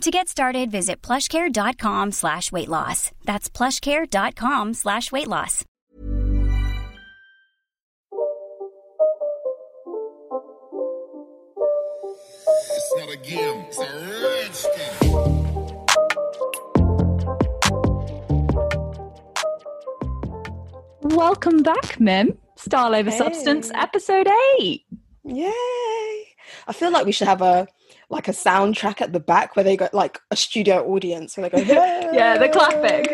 To get started, visit plushcare.com slash weight loss. That's plushcare.com slash weight loss. It's not a game, it's a rich Welcome back, Mim. Style over Hey. substance, episode eight. Yay! I feel like we should have a like a soundtrack at the back where they got like a studio audience where they go, Yeah, the clapping.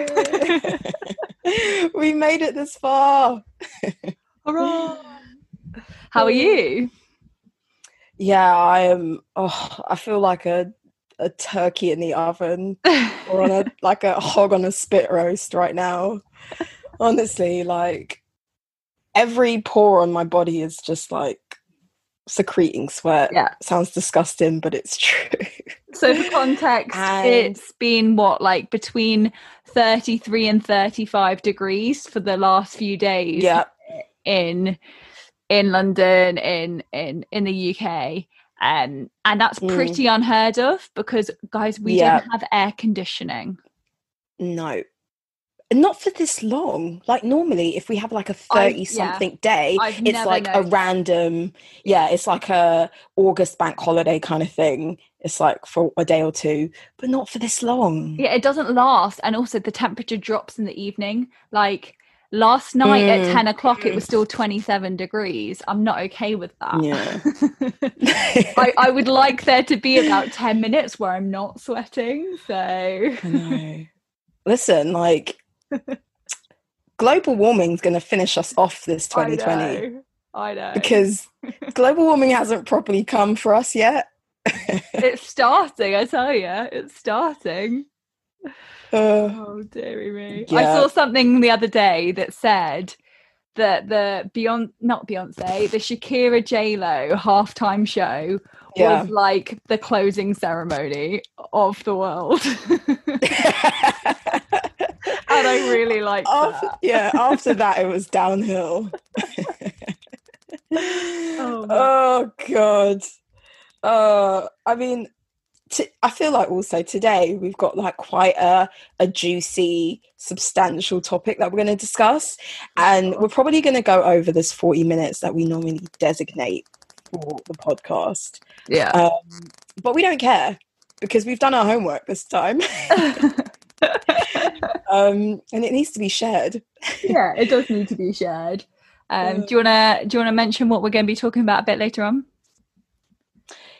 we made it this far. How are you? Yeah, I am. Oh, I feel like a a turkey in the oven or on a like a hog on a spit roast right now. Honestly, like every pore on my body is just like secreting sweat. Yeah. Sounds disgusting, but it's true. So, for context, And- it's been what, like between 33 and 35 degrees for the last few days yeah. in in London, in in in the UK. Um, and that's Mm. pretty unheard of because, guys, we Yeah. don't have air conditioning. No. Not for this long. Like normally if we have like a I've- 30 something day, I've it's like a random yeah, it's like a August bank holiday kind of thing. It's like for a day or two, but not for this long. Yeah, it doesn't last, and also the temperature drops in the evening. Like last night at Mm. ten o'clock, it was still twenty-seven degrees. I'm not okay with that. Yeah. I, I would like there to be about ten minutes where I'm not sweating. So. Listen, like global warming's going to finish us off this 2020 I know. I know. because global warming hasn't properly come for us yet. it's starting. I tell you, it's starting. Uh, Oh dearie me! I saw something the other day that said that the Beyonce, not Beyonce, the Shakira J Lo halftime show Yeah. was like the closing ceremony of the world, and I really like after, that. yeah, after that it was downhill. Oh, oh, god. Uh, I mean, t- I feel like also today we've got like quite a a juicy, substantial topic that we're going to discuss, and we're probably going to go over this forty minutes that we normally designate for the podcast. Yeah, Um, but we don't care because we've done our homework this time, um, and it needs to be shared. yeah, it does need to be shared. Um, do you wanna do you wanna mention what we're going to be talking about a bit later on?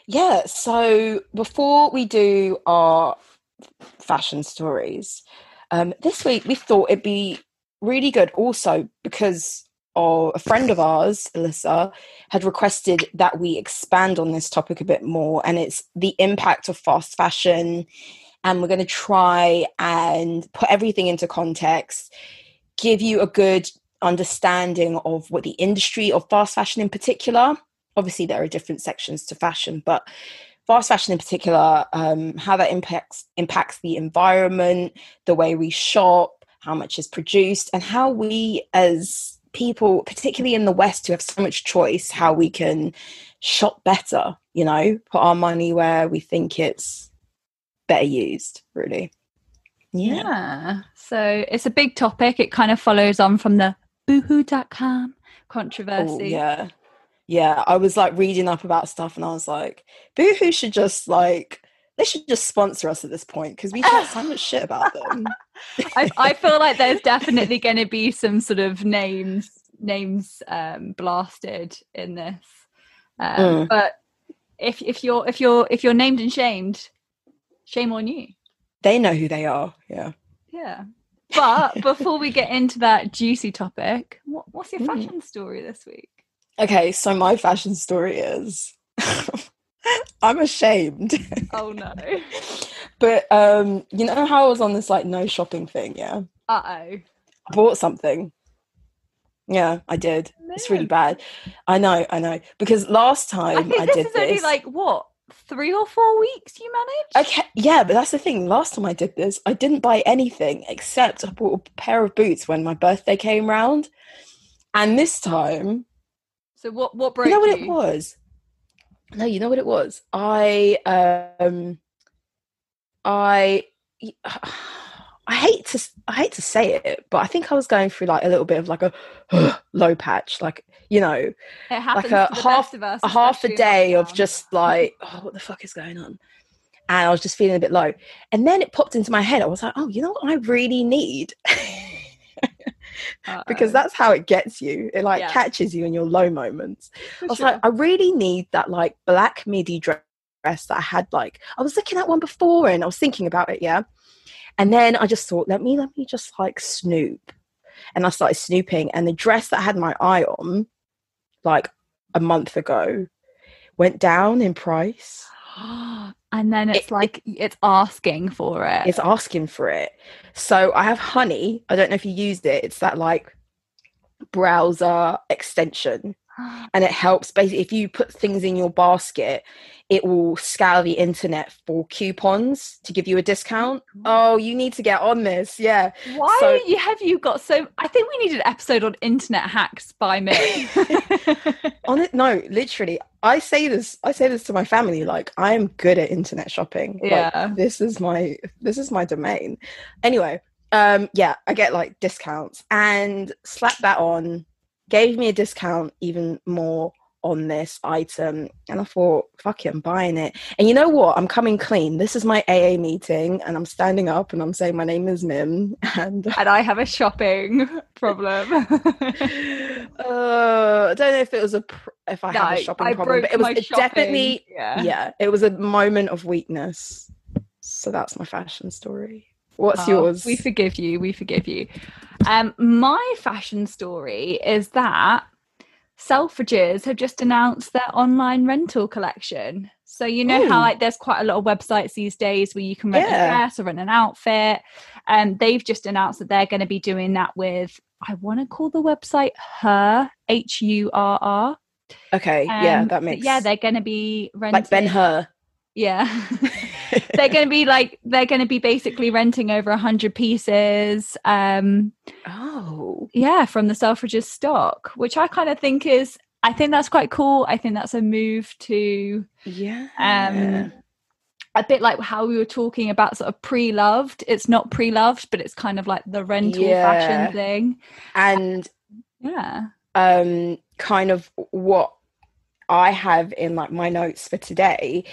Yeah, so before we do our fashion stories, um, this week we thought it'd be really good also because of a friend of ours, Alyssa, had requested that we expand on this topic a bit more, and it's the impact of fast fashion. And we're going to try and put everything into context, give you a good understanding of what the industry of fast fashion in particular obviously there are different sections to fashion but fast fashion in particular um, how that impacts impacts the environment the way we shop how much is produced and how we as people particularly in the west who have so much choice how we can shop better you know put our money where we think it's better used really Yeah. So it's a big topic. It kind of follows on from the boohoo.com Oh, controversy. yeah. Yeah. I was like reading up about stuff and I was like, Boohoo should just like, they should just sponsor us at this point because we hear so much shit about them. I, I feel like there's definitely going to be some sort of names names um, blasted in this. Um, Mm. But if if you're if you're if you're named and shamed, shame on you. They know who they are. Yeah. Yeah. But before we get into that juicy topic, what, what's your Mm. fashion story this week? Okay. So my fashion story is I'm ashamed. Oh no. but um, you know how I was on this like no shopping thing, yeah? Uh oh. I bought something Yeah, I did. It's really bad. I know, I know. Because last I time think I, this did is only this. like what three or four weeks you managed. Okay, yeah, but that's the thing. Last time I did this, I didn't buy anything except I bought a pair of boots when my birthday came round. And this time, So what what broke you know what you? it was? No, you know what it was? I um I I hate to I hate to say it, but I think I was going through like a little bit of like a low patch, like you know, It happens a half- us, a half a day of just like, oh, what the fuck is going on? And I was just feeling a bit low. And then it popped into my head. I was like, oh, you know what I really need? because that's how it gets you. It like Yeah. catches you in your low moments. For I was sure. like, I really need that like black midi dress that I had like I was looking at one before and I was thinking about it, yeah. And then I just thought, let me let me just like snoop. And I started snooping and the dress that I had my eye on like a month ago went down in price. and then it's It- like it's asking for it. It's asking for it. So I have honey. I don't know if you used it. It's that like browser extension. and it helps basically if you put things in your basket it will scour the internet for coupons to give you a discount oh you need to get on this yeah Why so- you have you got so? I think we need an episode on internet hacks by me. on it no literally i say this i say this to my family like i am good at internet shopping Like, Yeah. this is my this is my domain anyway um yeah i get like discounts and slap that on gave me a discount even more on this item and i thought fuck it i'm buying it and you know what i'm coming clean this is my aa meeting and i'm standing up and i'm saying my name is mim and and I have a shopping problem. uh, I don't know if it was a pr- if I have a shopping I problem, but it was it definitely yeah. yeah, it was a moment of weakness. So that's my fashion story. What's Oh, yours? We forgive you. We forgive you. Um, my fashion story is that Selfridges have just announced their online rental collection. So you know how like there's quite a lot of websites these days where you can rent Yeah. a dress or rent an outfit. And they've just announced that they're going to be doing that with I want to call the website her H U R R. okay, yeah, Um, that makes yeah, they're going to be renting like Ben Hur. yeah. they're going to be like they're going to be basically renting over a hundred pieces um oh, yeah from the selfridges stock which i kind of think is i think that's quite cool. I think that's a move to yeah. um a bit like how we were talking about sort of pre-loved. It's not pre-loved but it's kind of like the rental Yeah. fashion thing. And yeah. um, kind of what I have in like my notes for today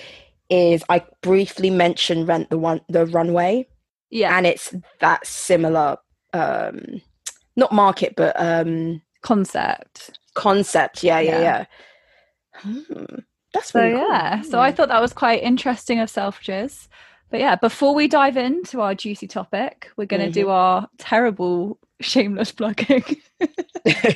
is I briefly mentioned rent the one the runway. yeah and it's that similar um not market but um concept concept yeah yeah Yeah. yeah, Hmm, that's So really cool. yeah, so I thought that was quite interesting of Selfridges. But yeah, before we dive into our juicy topic, we're going to do our terrible shameless plugging.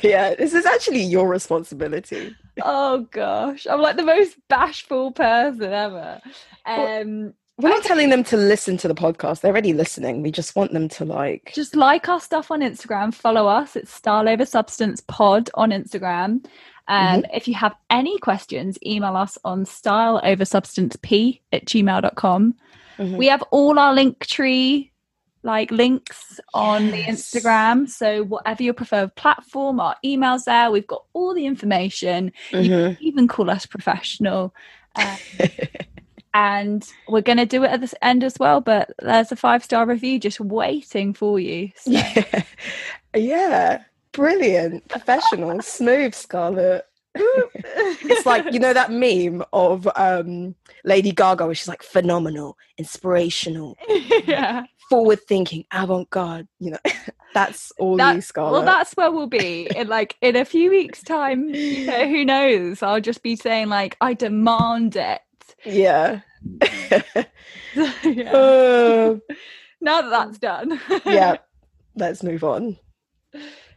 yeah this is actually your responsibility oh gosh, I'm like the most bashful person ever. Um, we're not telling them to listen to the podcast they're already listening we just want them to like just like our stuff on Instagram, follow us. It's Style Over Substance Pod on Instagram. Um, If you have any questions, email us on styleoversubstanceP at gmail.com. Mhm. We have all our link tree like links on the Instagram. So whatever your preferred platform, our emails there. We've got all the information. You Mhm. can even call us professional. Um, and we're going to do it at the end as well. But there's a five star review just waiting for you. So, yeah yeah brilliant professional smooth scarlett it's like you know that meme of um lady gaga where she's like phenomenal inspirational yeah. forward thinking, avant garde. You know, that's all That- you, Scarlett. Well, that's where we'll be in like in a few weeks' time. You know, who knows? I'll just be saying like, I demand it. yeah. yeah. Uh, Now that that's done. yeah. Let's move on.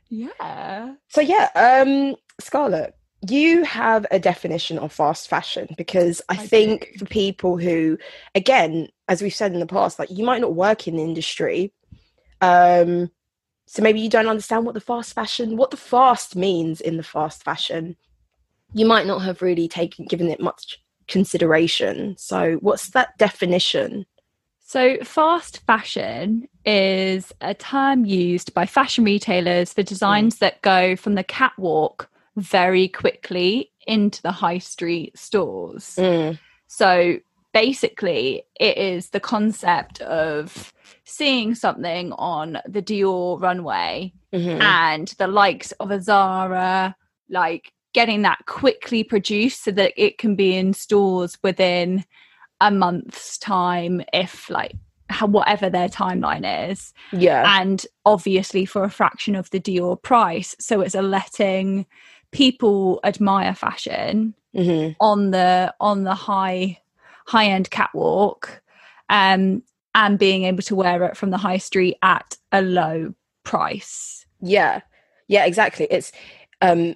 yeah. So yeah, um, Scarlett, you have a definition of fast fashion because I, I think do. for people who, again, as we've said in the past, like you might not work in the industry, um, so maybe you don't understand what the fast fashion, what the fast means in the fast fashion. You might not have really taken given it much consideration. So, what's that definition? So, fast fashion is a term used by fashion retailers for designs that go from the catwalk very quickly into the high street stores. Mm. So, basically, it is the concept of seeing something on the Dior runway Mhm. and the likes of a Zara, like getting that quickly produced so that it can be in stores within a month's time, if like how, whatever their timeline is, Yeah. and obviously for a fraction of the Dior price. So it's a letting people admire fashion hmm on the on the high high end catwalk um and being able to wear it from the high street at a low price Yeah. Yeah, exactly. It's um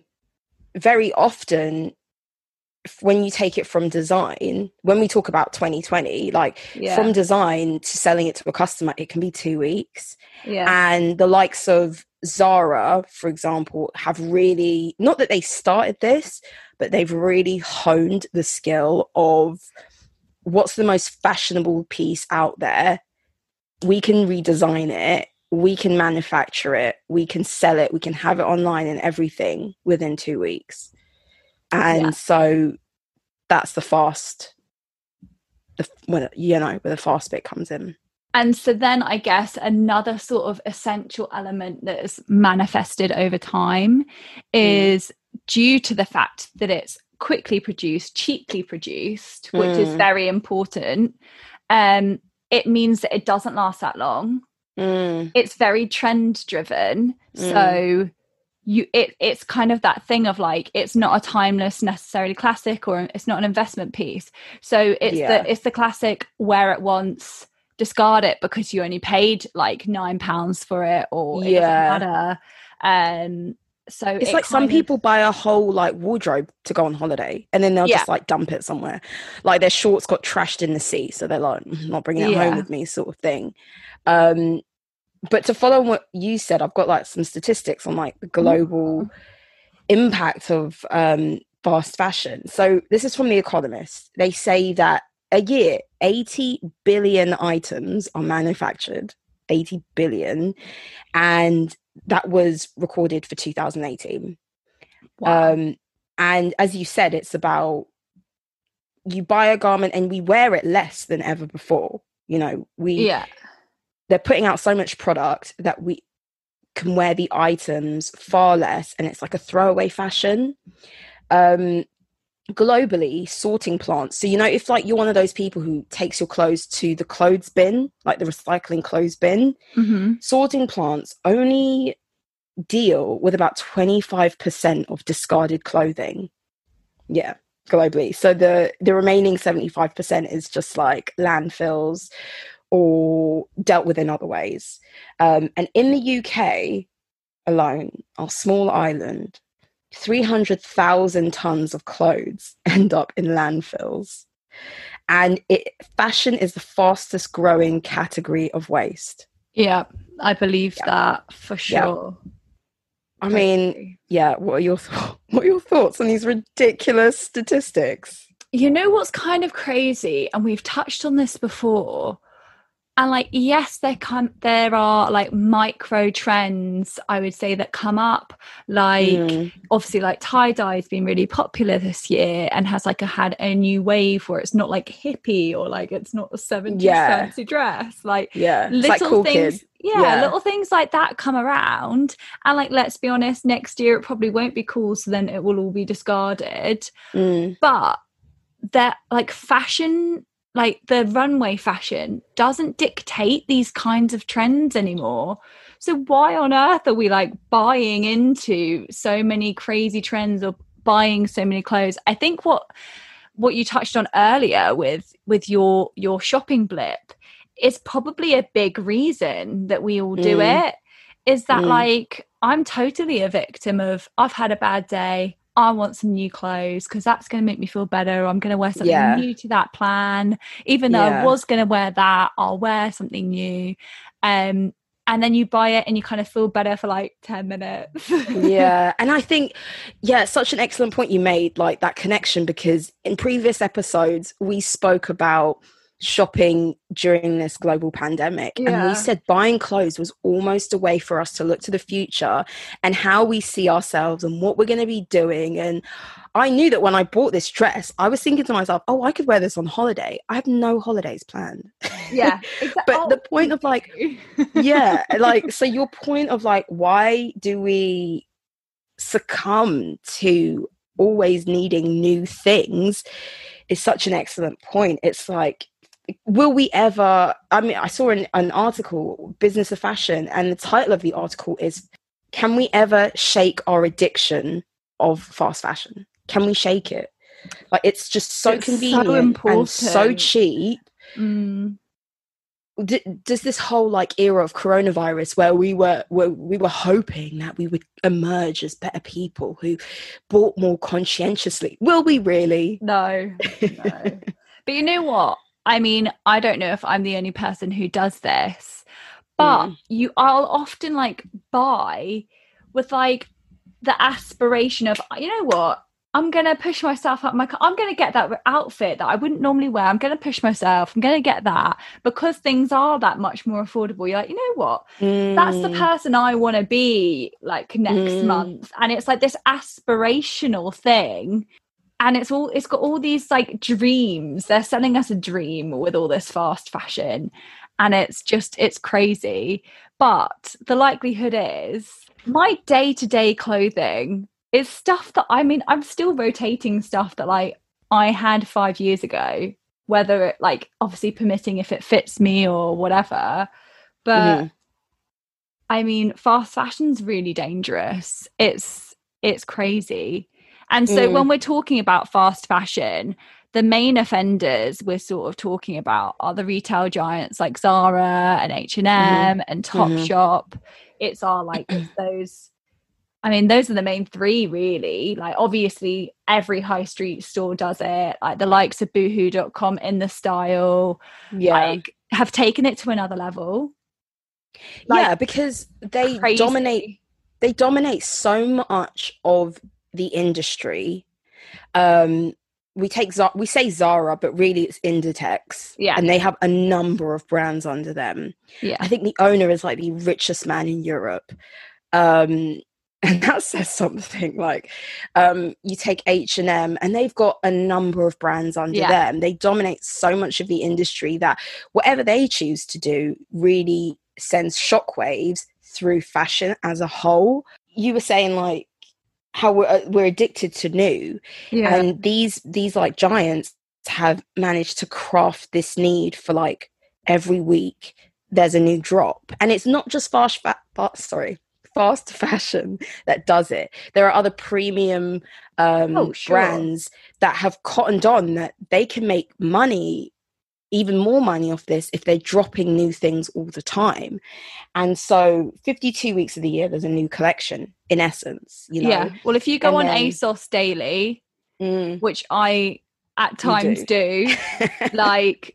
very often when you take it from design, when we talk about 2020, like yeah from design to selling it to a customer, it can be two weeks. yeah And the likes of Zara, for example, have really not that they started this, but they've really honed the skill of what's the most fashionable piece out there. We can redesign it, we can manufacture it, we can sell it, we can have it online and everything within two weeks. And Yeah. so that's the fast, the when you know where the fast bit comes in. And so then i guess another sort of essential element that is manifested over time is due to the fact that it's quickly produced cheaply produced which is Mm. very important um it means that it doesn't last that long. Mm, it's very trend driven. So you it it's kind of that thing of like it's not a timeless necessarily classic or it's not an investment piece. So it's Yeah. the it's the classic wear it once discard it because you only paid like nine pounds for it or it Yeah. doesn't matter um so it's it like some of- people buy a whole like wardrobe to go on holiday and then they'll Yeah. just like dump it somewhere like their shorts got trashed in the sea so they're like "Mm, not bringing it Yeah. home with me sort of thing um but to follow what you said i've got like some statistics on like the global impact of um fast fashion so this is from the economist they say that a year 80 billion items are manufactured 80 billion and that was recorded for 2018 Wow. um and as you said it's about you buy a garment and we wear it less than ever before you know? We yeah. they're putting out so much product that we can wear the items far less and it's like a throwaway fashion. Um globally sorting plants. So you know if like you're one of those people who takes your clothes to the clothes bin like the recycling clothes bin hmm sorting plants only deal with about 25% of discarded clothing. Yeah globally. So the the remaining 75% is just like landfills or dealt with in other ways. Um, and in the uk alone our small island 300,000 tons of clothes end up in landfills and it fashion is the fastest growing category of waste yeah i believe Yeah. that for Yeah. sure I mean, yeah. What are your th- what are your thoughts on these ridiculous statistics? You know what's kind of crazy, and we've touched on this before. And like, yes, there come there are like micro trends, I would say, that come up. Like Mm, obviously, like tie dye has been really popular this year and has like a, had a new wave where it's not like hippie or like it's not a 70s Yeah. fancy dress. Like yeah, it's little like cool things kid. yeah, Yeah. little things like that come around and like let's be honest next year it probably won't be cool so then it will all be discarded Mm, but that like fashion like the runway fashion doesn't dictate these kinds of trends anymore so why on earth are we like buying into so many crazy trends or buying so many clothes i think what what you touched on earlier with with your your shopping blip is probably a big reason that we all do Mm. it is that Mm. like i'm totally a victim of i've had a bad day I want some new clothes because that's going to make me feel better. I'm going to wear something Yeah. new to that plan. Even though I was going to wear that, I'll wear something new. Um, and then you buy it and you kind of feel better for like 10 minutes yeah and i think yeah such an excellent point you made like that connection because in previous episodes we spoke about shopping during this global pandemic and we said buying clothes was almost a way for us to look to the future and how we see ourselves and what we're going to be doing and i knew that when i bought this dress i was thinking to myself oh i could wear this on holiday. I have no holidays planned. Yeah exactly but oh, the point of like yeah like so your point of like why do we succumb to always needing new things is such an excellent point. It's like will we ever i mean i saw an, an article business of fashion and the title of the article is can we ever shake our addiction of fast fashion? Can we shake it? Like it's just so It's so convenient and so cheap. Mm, d- does this whole like era of coronavirus where we were where we were hoping that we would emerge as better people who bought more conscientiously will we really? No no. But you know what i mean i don't know if i'm the only person who does this but Mm. you i'll often like buy with like the aspiration of you know what i'm gonna push myself up my I'm gonna get that outfit that i wouldn't normally wear i'm gonna push myself i'm gonna get that because things are that much more affordable you're like you know what that's the Mm, person I want to be like next Mm. month. And it's like this aspirational thing. And it's all it's got all these like dreams. They're selling us a dream with all this fast fashion. And it's just it's crazy. But the likelihood is my day-to-day clothing is stuff that I mean, I'm still rotating stuff that like I had five years ago, whether it like obviously permitting if it fits me or whatever. But Mhm. I mean, fast fashion's really dangerous. It's it's crazy. And so Mm. when we're talking about fast fashion, the main offenders we're sort of talking about are the retail giants like Zara and H&M and Topshop. It's our like it's those I mean, those are the main three, really. Like, obviously, every high street store does it. Like, the likes of boohoo.com in the style, yeah like, have taken it to another level. like, yeah because they Crazy. dominate they dominate so much of the industry um we take Zara, we say Zara, but really it's Inditex. Yeah. And they have a number of brands under them. Yeah. I think the owner is like the richest man in Europe. Um, and that says something like um, you take H&M and they've got a number of brands under Yeah. them. They dominate so much of the industry that whatever they choose to do really sends shockwaves through fashion as a whole. You were saying like how we're, uh, we're addicted to new Yeah. and these these like giants have managed to craft this need for like every week there's a new drop and it's not just fast fa- fast sorry fast fashion that does it there are other premium um Oh, sure. brands that have cottoned on that they can make money even more money off this if they're dropping new things all the time and so 52 weeks of the year there's a new collection in essence you know yeah. Well, if you go And on then- ASOS daily, Mm. which I at times do. do, like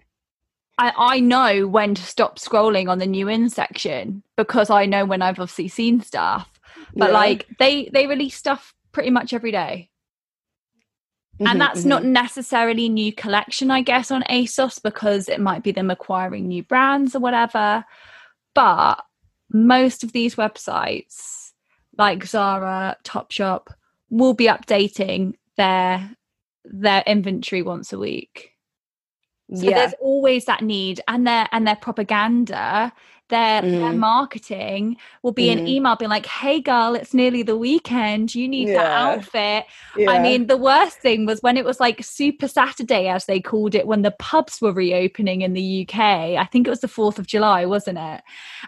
I, I know when to stop scrolling on the new in section because I know when I've obviously seen stuff. But Yeah. like they they release stuff pretty much every day. Mhm, and that's mhm. not necessarily new collection i guess on asos because it might be them acquiring new brands or whatever but most of these websites like zara topshop will be updating their their inventory once a week so yeah there's always that need and their and their propaganda their their Mhm. marketing will be an Mhm. email being like hey girl it's nearly the weekend you need that Yeah. outfit I mean, the worst thing was when it was like Super Saturday, as they called it, when the pubs were reopening in the UK. I think it was the 4th of July, wasn't it?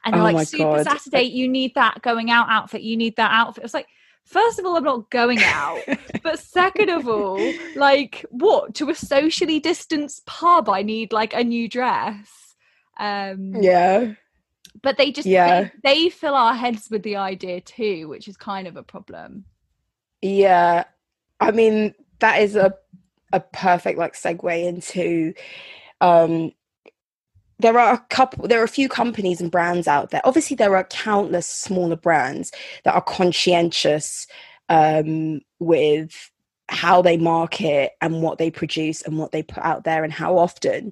And they're Oh like, Super God. Saturday, you need that going out outfit. You need that outfit. It was like, first of all, I'm not going out. but second of all, like, what? To a socially distanced pub, I need like a new dress. Um, yeah But they just, Yeah. they, they fill our heads with the idea too, which is kind of a problem. yeah i mean that is a a perfect like segue into um there are a couple there are a few companies and brands out there obviously there are countless smaller brands that are conscientious um, with how they market and what they produce and what they put out there and how often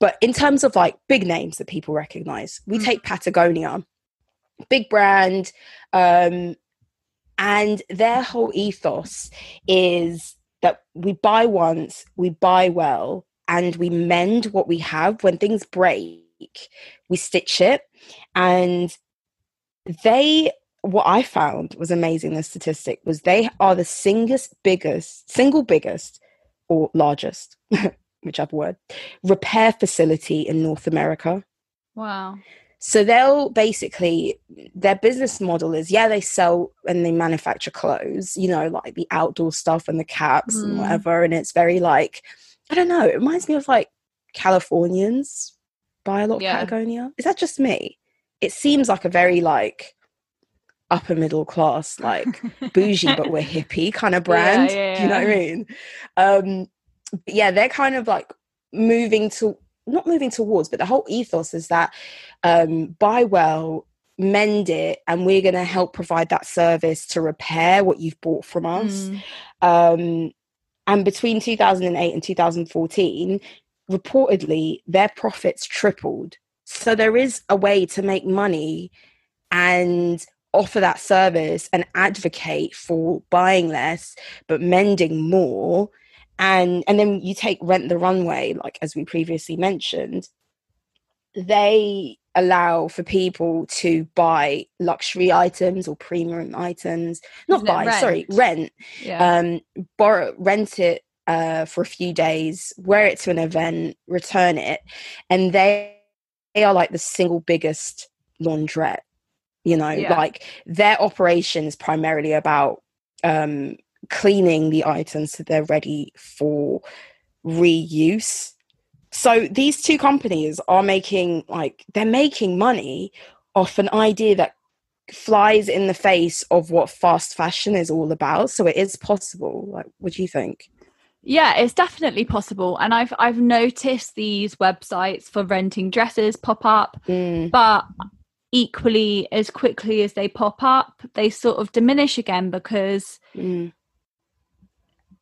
but in terms of like big names that people recognize we Mm. take patagonia big brand um, and their whole ethos is that we buy once we buy well and we mend what we have when things break we stitch it and they what i found was amazing the statistic was they are the singest biggest single biggest or largest whichever word repair facility in north america Wow. so they'll basically their business model is yeah they sell and they manufacture clothes, you know, like the outdoor stuff and the caps and Mm. whatever. And it's very like I don't know, it reminds me of like Californians buy a lot of Yeah. Patagonia. Is that just me? It seems like a very like upper middle class, like bougie, but we're hippie kind of Yeah, brand. yeah, Do you know what I mean? Um, but yeah, they're kind of like moving to not moving towards, but the whole ethos is that um, buy well, mend it, and we're going to help provide that service to repair what you've bought from us. Mm. Um, and between 2008 and 2014, reportedly, their profits tripled. So there is a way to make money and offer that service and advocate for buying less but mending more and and then you take rent the runway like as we previously mentioned they allow for people to buy luxury items or premium items not Isn't buy sorry rent? rent Yeah. um borrow rent it uh for a few days wear it to an event return it and they they are like the single biggest laundrette you know Yeah. like their operation is primarily about um cleaning the items so they're ready for reuse so these two companies are making like they're making money off an idea that flies in the face of what fast fashion is all about. So it is possible. Like what do you think? Yeah, it's definitely possible. And I've I've noticed these websites for renting dresses pop up, Mm, but equally as quickly as they pop up, they sort of diminish again because mm,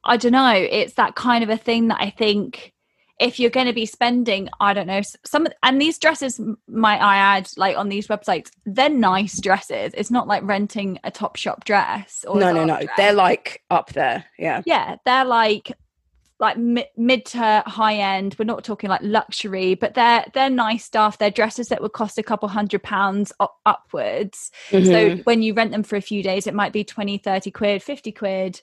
I don't know, it's that kind of a thing that I think if you're going to be spending, I don't know, some and these dresses, might I add, like on these websites, they're nice dresses. It's not like renting a top shop dress or no no no. Dress. they're like up there. Yeah. Yeah they're like like mid, to high end. We're not talking like luxury but they're they're nice stuff. They're dresses that would cost a couple hundred pounds up, upwards. So Mhm. when you rent them for a few days it might be 20 30 quid 50 quid.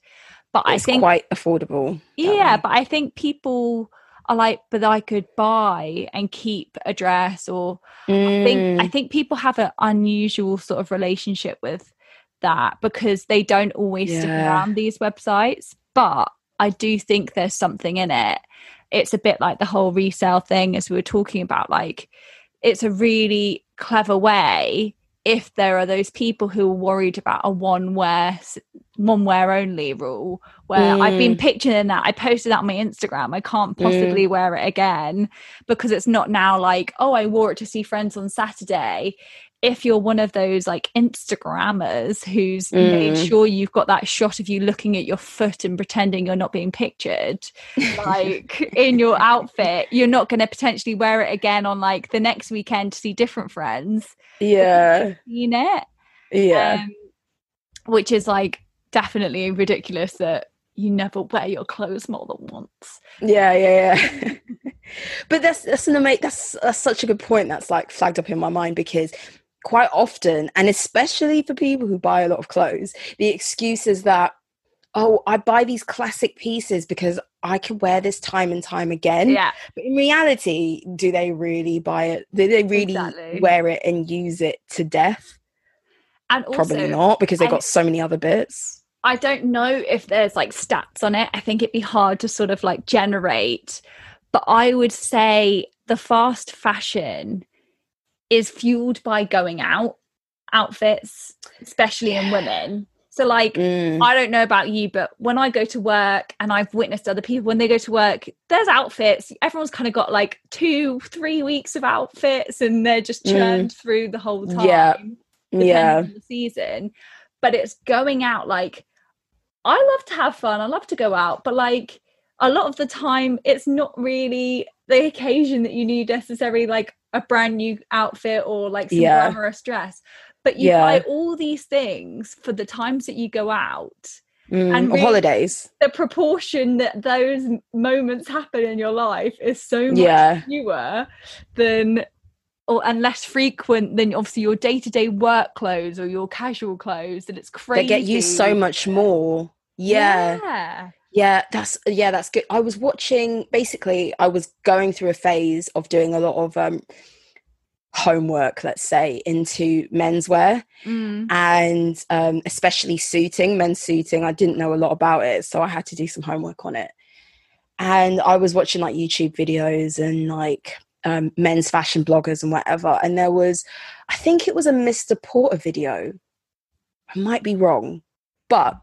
But i think quite affordable yeah but i think people are like but i could buy and keep a dress or I think I Mm, think people have an unusual sort of relationship with that because they don't always stick around these websites. But I do think there's something in it. It's a bit like the whole resale thing, as we were talking about. Like, it's a really clever way if there are those people who are worried about a one wear one wear only rule where I've been Mm. picturing that I posted that on my Instagram I can't possibly wear it again because it's not now like oh I wore it to see friends on Saturday if you're one of those like Instagrammers who's made Mm. sure you've got that shot of you looking at your foot and pretending you're not being pictured like in your outfit you're not going to potentially wear it again on like the next weekend to see different friends yeah seen it yeah um, which is like definitely ridiculous that you never wear your clothes more than once Yeah, yeah, yeah. but that's that's an amazing. That's that's such a good point. That's like flagged up in my mind because quite often, and especially for people who buy a lot of clothes, the excuse is that oh, I buy these classic pieces because I can wear this time and time again. yeah But in reality, do they really buy it? Do they really Exactly. wear it and use it to death? and also Probably not because they've got so many other bits. I don't know if there's like stats on it. I think it'd be hard to sort of like generate, but I would say the fast fashion is fueled by going out outfits, especially in women. So, like, Mm. I don't know about you, but when I go to work and I've witnessed other people when they go to work, there's outfits. Everyone's kind of got like two, three weeks of outfits and they're just Mm. churned through the whole time. Yeah. depending yeah. on the season. But it's going out like I love to have fun. I love to go out, but like a lot of the time it's not really the occasion that you need necessarily like a brand new outfit or like some Yeah. glamorous dress. But you Yeah. buy all these things for the times that you go out. Mm. and really- holidays. The proportion that those moments happen in your life is so much Yeah. fewer than or and less frequent than obviously your day-to-day work clothes or your casual clothes and it's crazy They get used so much more. Yeah. yeah Yeah, that's yeah, that's good. I was watching basically I was going through a phase of doing a lot of um homework, let's say, into menswear Mm. and um especially suiting, men's suiting. I didn't know a lot about it, so I had to do some homework on it. And I was watching like YouTube videos and like um, men's fashion bloggers and whatever. And there was, I think it was a Mr. Porter video. I might be wrong, but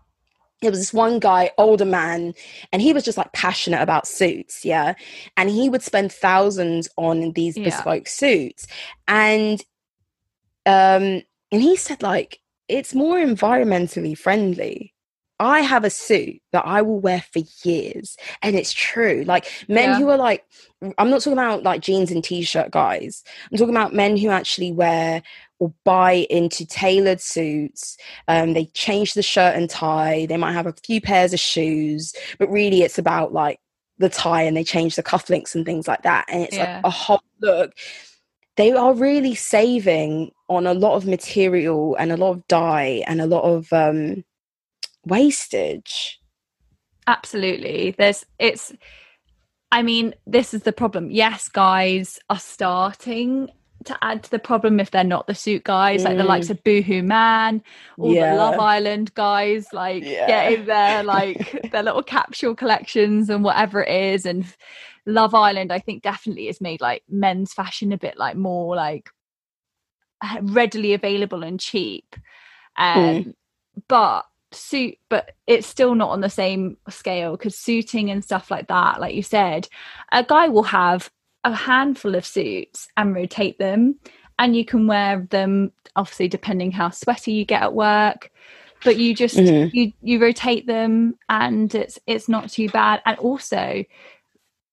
there was this one guy, older man, and he was just like passionate about suits, yeah. And he would spend thousands on these Yeah. bespoke suits, and um, and he said like it's more environmentally friendly. I have a suit that I will wear for years, and it's true. Like men Yeah. who are like, I'm not talking about like jeans and t-shirt guys. I'm talking about men who actually wear or buy into tailored suits. Um, they change the shirt and tie. They might have a few pairs of shoes, but really it's about like the tie and they change the cufflinks and things like that. And it's Yeah. like a whole look. They are really saving on a lot of material and a lot of dye and a lot of um, wastage. absolutely there's it's i mean this is the problem yes guys are starting to add to the problem if they're not the suit guys like the Mm. likes of boohoo man all Yeah. the love island guys like Yeah. getting their like their little capsule collections and whatever it is and love island i think definitely has made like men's fashion a bit like more like readily available and cheap um but suit but it's still not on the same scale because suiting and stuff like that like you said a guy will have a handful of suits and rotate them and you can wear them obviously depending how sweaty you get at work but you just Mhm. you you rotate them and it's it's not too bad and also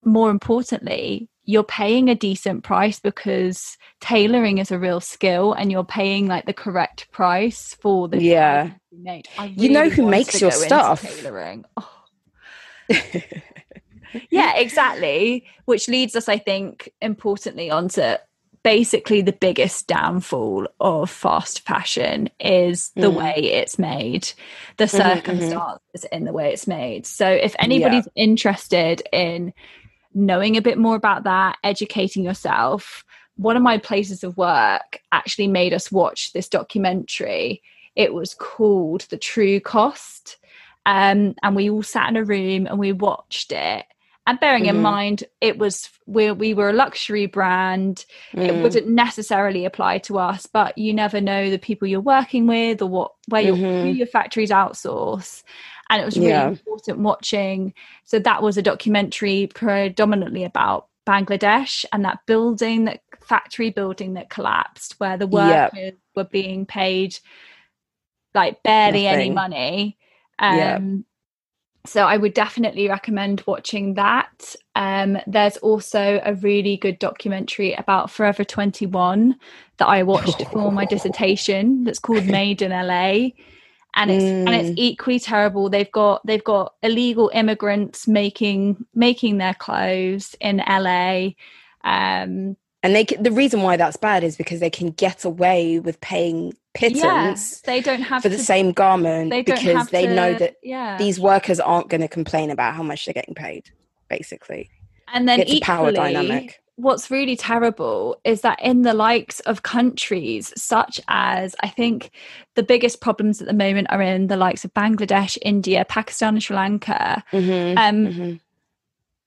more importantly you're paying a decent price because tailoring is a real skill and you're paying like the correct price for the Yeah. you make. I You know who makes your stuff. tailoring Oh. yeah exactly which leads us i think importantly onto basically the biggest downfall of fast fashion is the Mm. way it's made the Mhm, mhm. circumstances in the way it's made so if anybody's interested in knowing a bit more about that educating yourself one of my places of work actually made us watch this documentary it was called the true cost um, and we all sat in a room and we watched it and bearing in Mhm. mind it was we, we were a luxury brand it Mm. wouldn't necessarily apply to us but you never know the people you're working with or what where your, who Mhm. your factories outsource and it was really Yeah. important watching. So that was a documentary predominantly about bangladesh and that building that factory building that collapsed where the workers were being paid like barely any money. Um Yeah. so i would definitely recommend watching that. Um there's also a really good documentary about forever 21 that i watched for my dissertation that's called made in la and it's and it's Mm. equally terrible they've got they've got illegal immigrants making making their clothes in la um And they the reason why that's bad is because they can get away with paying pittance they don't have for the to, same garment they because they know that yeah these workers aren't going to complain about how much they're getting paid. Basically, and then it's a power dynamic. What's really terrible is that in the likes of countries such as I think the biggest problems at the moment are in the likes of Bangladesh, India, Pakistan, and Sri Lanka. Mhm, Um, mhm.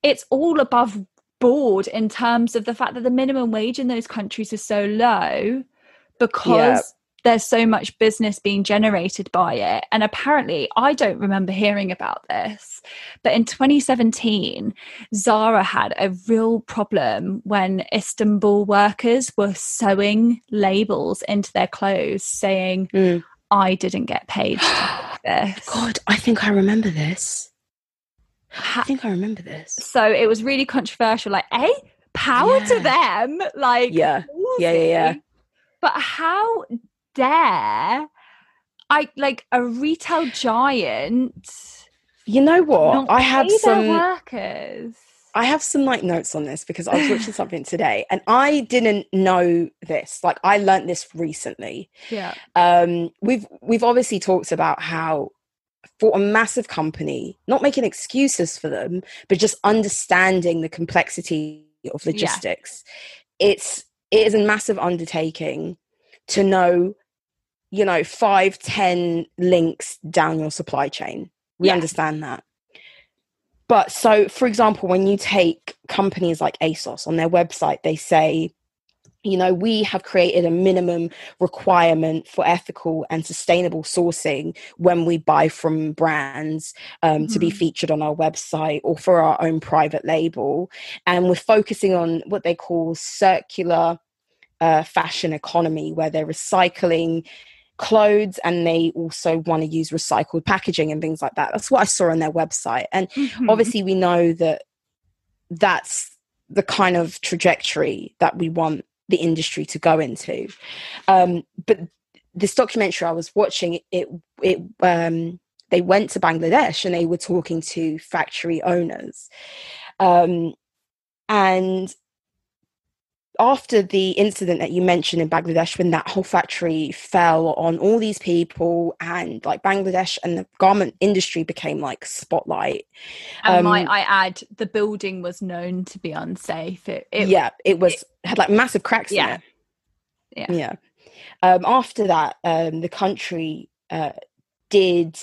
It's all above board in terms of the fact that the minimum wage in those countries is so low because there's so much business being generated by it. And apparently, I don't remember hearing about this, but in 2017, Zara had a real problem when Istanbul workers were sewing labels into their clothes saying, Mm. I didn't get paid to this. God, I think I remember this. I think I remember this. so it was really controversial. Like, A, power to them. Like, Yeah. Yeah, yeah, yeah. But how dare I like a retail giant You know what? I have some. workers? I have some like notes on this because I was watching something today and I didn't know this. Like I learnt this recently. Yeah. Um, we've we've obviously talked about how for a massive company, not making excuses for them, but just understanding the complexity of logistics. It's it is a massive undertaking to know, you know, five, ten links down your supply chain. We Yeah. understand that. But so, for example, when you take companies like ASOS on their website, they say, you know, we have created a minimum requirement for ethical and sustainable sourcing when we buy from brands um, to be Mhm. featured on our website or for our own private label. And we're focusing on what they call circular uh, fashion economy, where they're recycling clothes and they also want to use recycled packaging and things like that. That's what I saw on their website. And Mhm. obviously we know that that's the kind of trajectory that we want the industry to go into um, but this documentary i was watching it it um, they went to bangladesh and they were talking to factory owners um, and after the incident that you mentioned in Bangladesh, when that whole factory fell on all these people, and like Bangladesh and the garment industry became like spotlight. and might um, I add, the building was known to be unsafe. It, it yeah, it was had like massive cracks Yeah. in it. Yeah. Yeah. Um, after that, um, the country uh, did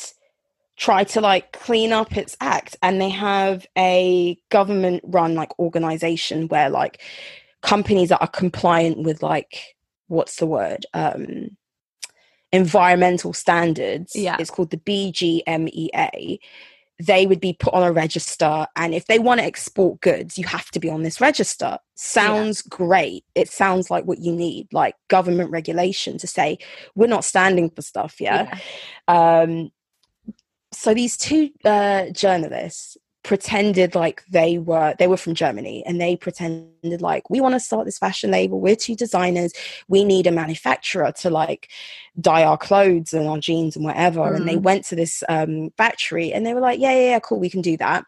try to like clean up its act, and they have a government-run like organization where like companies that are compliant with like what's the word? Um environmental standards Yeah. it's called the bgmea they would be put on a register and if they want to export goods you have to be on this register. Sounds great. It sounds like what you need like government regulation to say we're not standing for stuff yeah, um so these two uh journalists pretended like they were they were from Germany and they pretended like we want to start this fashion label. We're two designers. We need a manufacturer to like dye our clothes and our jeans and whatever. And they went to this um factory and they were like yeah yeah, yeah cool we can do that.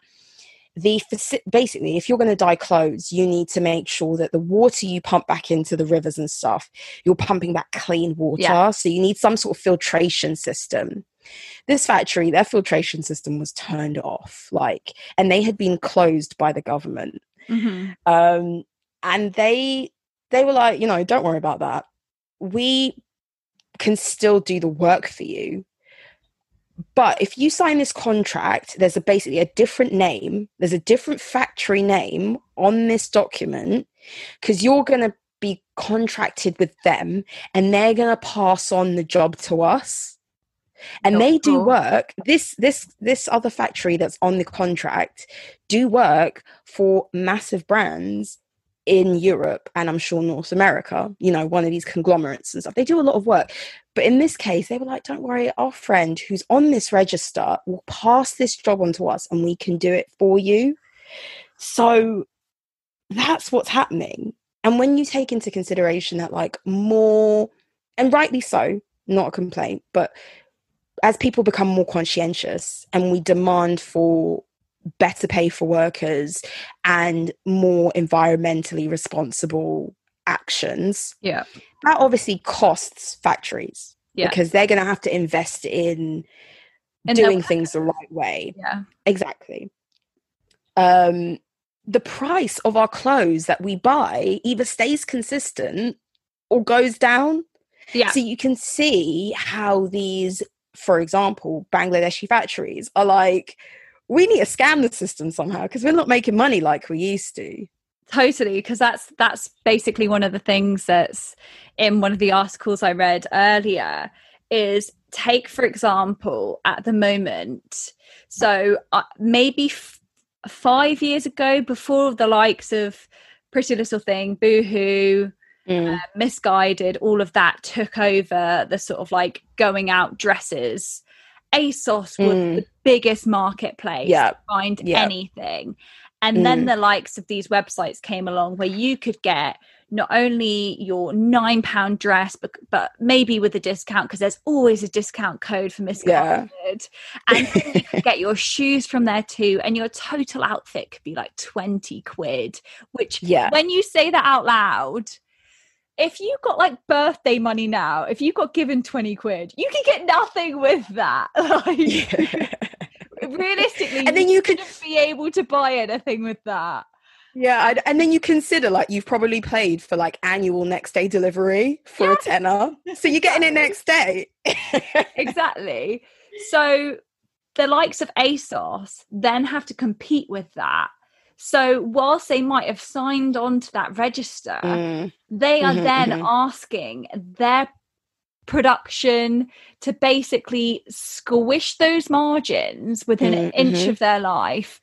The basically if you're going to dye clothes you need to make sure that the water you pump back into the rivers and stuff you're pumping back clean water. Yeah. so you need some sort of filtration system this factory their filtration system was turned off like and they had been closed by the government. Mhm. um and they they were like you know don't worry about that. We can still do the work for you. But if you sign this contract there's a basically a different name there's a different factory name on this document because you're going to be contracted with them and they're going to pass on the job to us and they do work this this this other factory that's on the contract do work for massive brands in Europe and I'm sure North America, you know, one of these conglomerates and stuff. They do a lot of work. But in this case, they were like, don't worry, our friend who's on this register will pass this job on to us and we can do it for you. So that's what's happening. And when you take into consideration that, like, more, and rightly so, not a complaint, but as people become more conscientious and we demand for better pay for workers and more environmentally responsible actions, Yeah. that obviously costs factories Yeah. because they're going to have to invest in their doing things the right way. Yeah. Exactly. Um, the price of our clothes that we buy either stays consistent or goes down. Yeah. So you can see how these, for example, Bangladeshi factories are like, we need to scam the system somehow because we're not making money like we used to. totally because that's that's basically one of the things that's in one of the articles i read earlier is take for example at the moment so uh, maybe f- five years ago before the likes of pretty little thing boohoo Mm. uh, Missguided all of that took over the sort of like going out dresses asos was Mm. the biggest marketplace Yeah. to find Yeah. anything and then Mm. the likes of these websites came along where you could get not only your nine pound dress but, but maybe with a discount because there's always a discount code for Missguided and then you could get your shoes from there too and your total outfit could be like 20 quid which Yeah. when you say that out loud if you got like birthday money now if you got given 20 quid you can get nothing with that like realistically And then you could- shouldn't be able to buy anything with that Yeah, I'd- and then you consider like you've probably paid for like annual next day delivery for a tenner, so you're getting it next day. exactly. So the likes of ASOS then have to compete with that. So whilst they might have signed on to that register, Mm, they are Mhm, then mhm. asking their production to basically squish those margins within an Mm, inch mhm. of their life.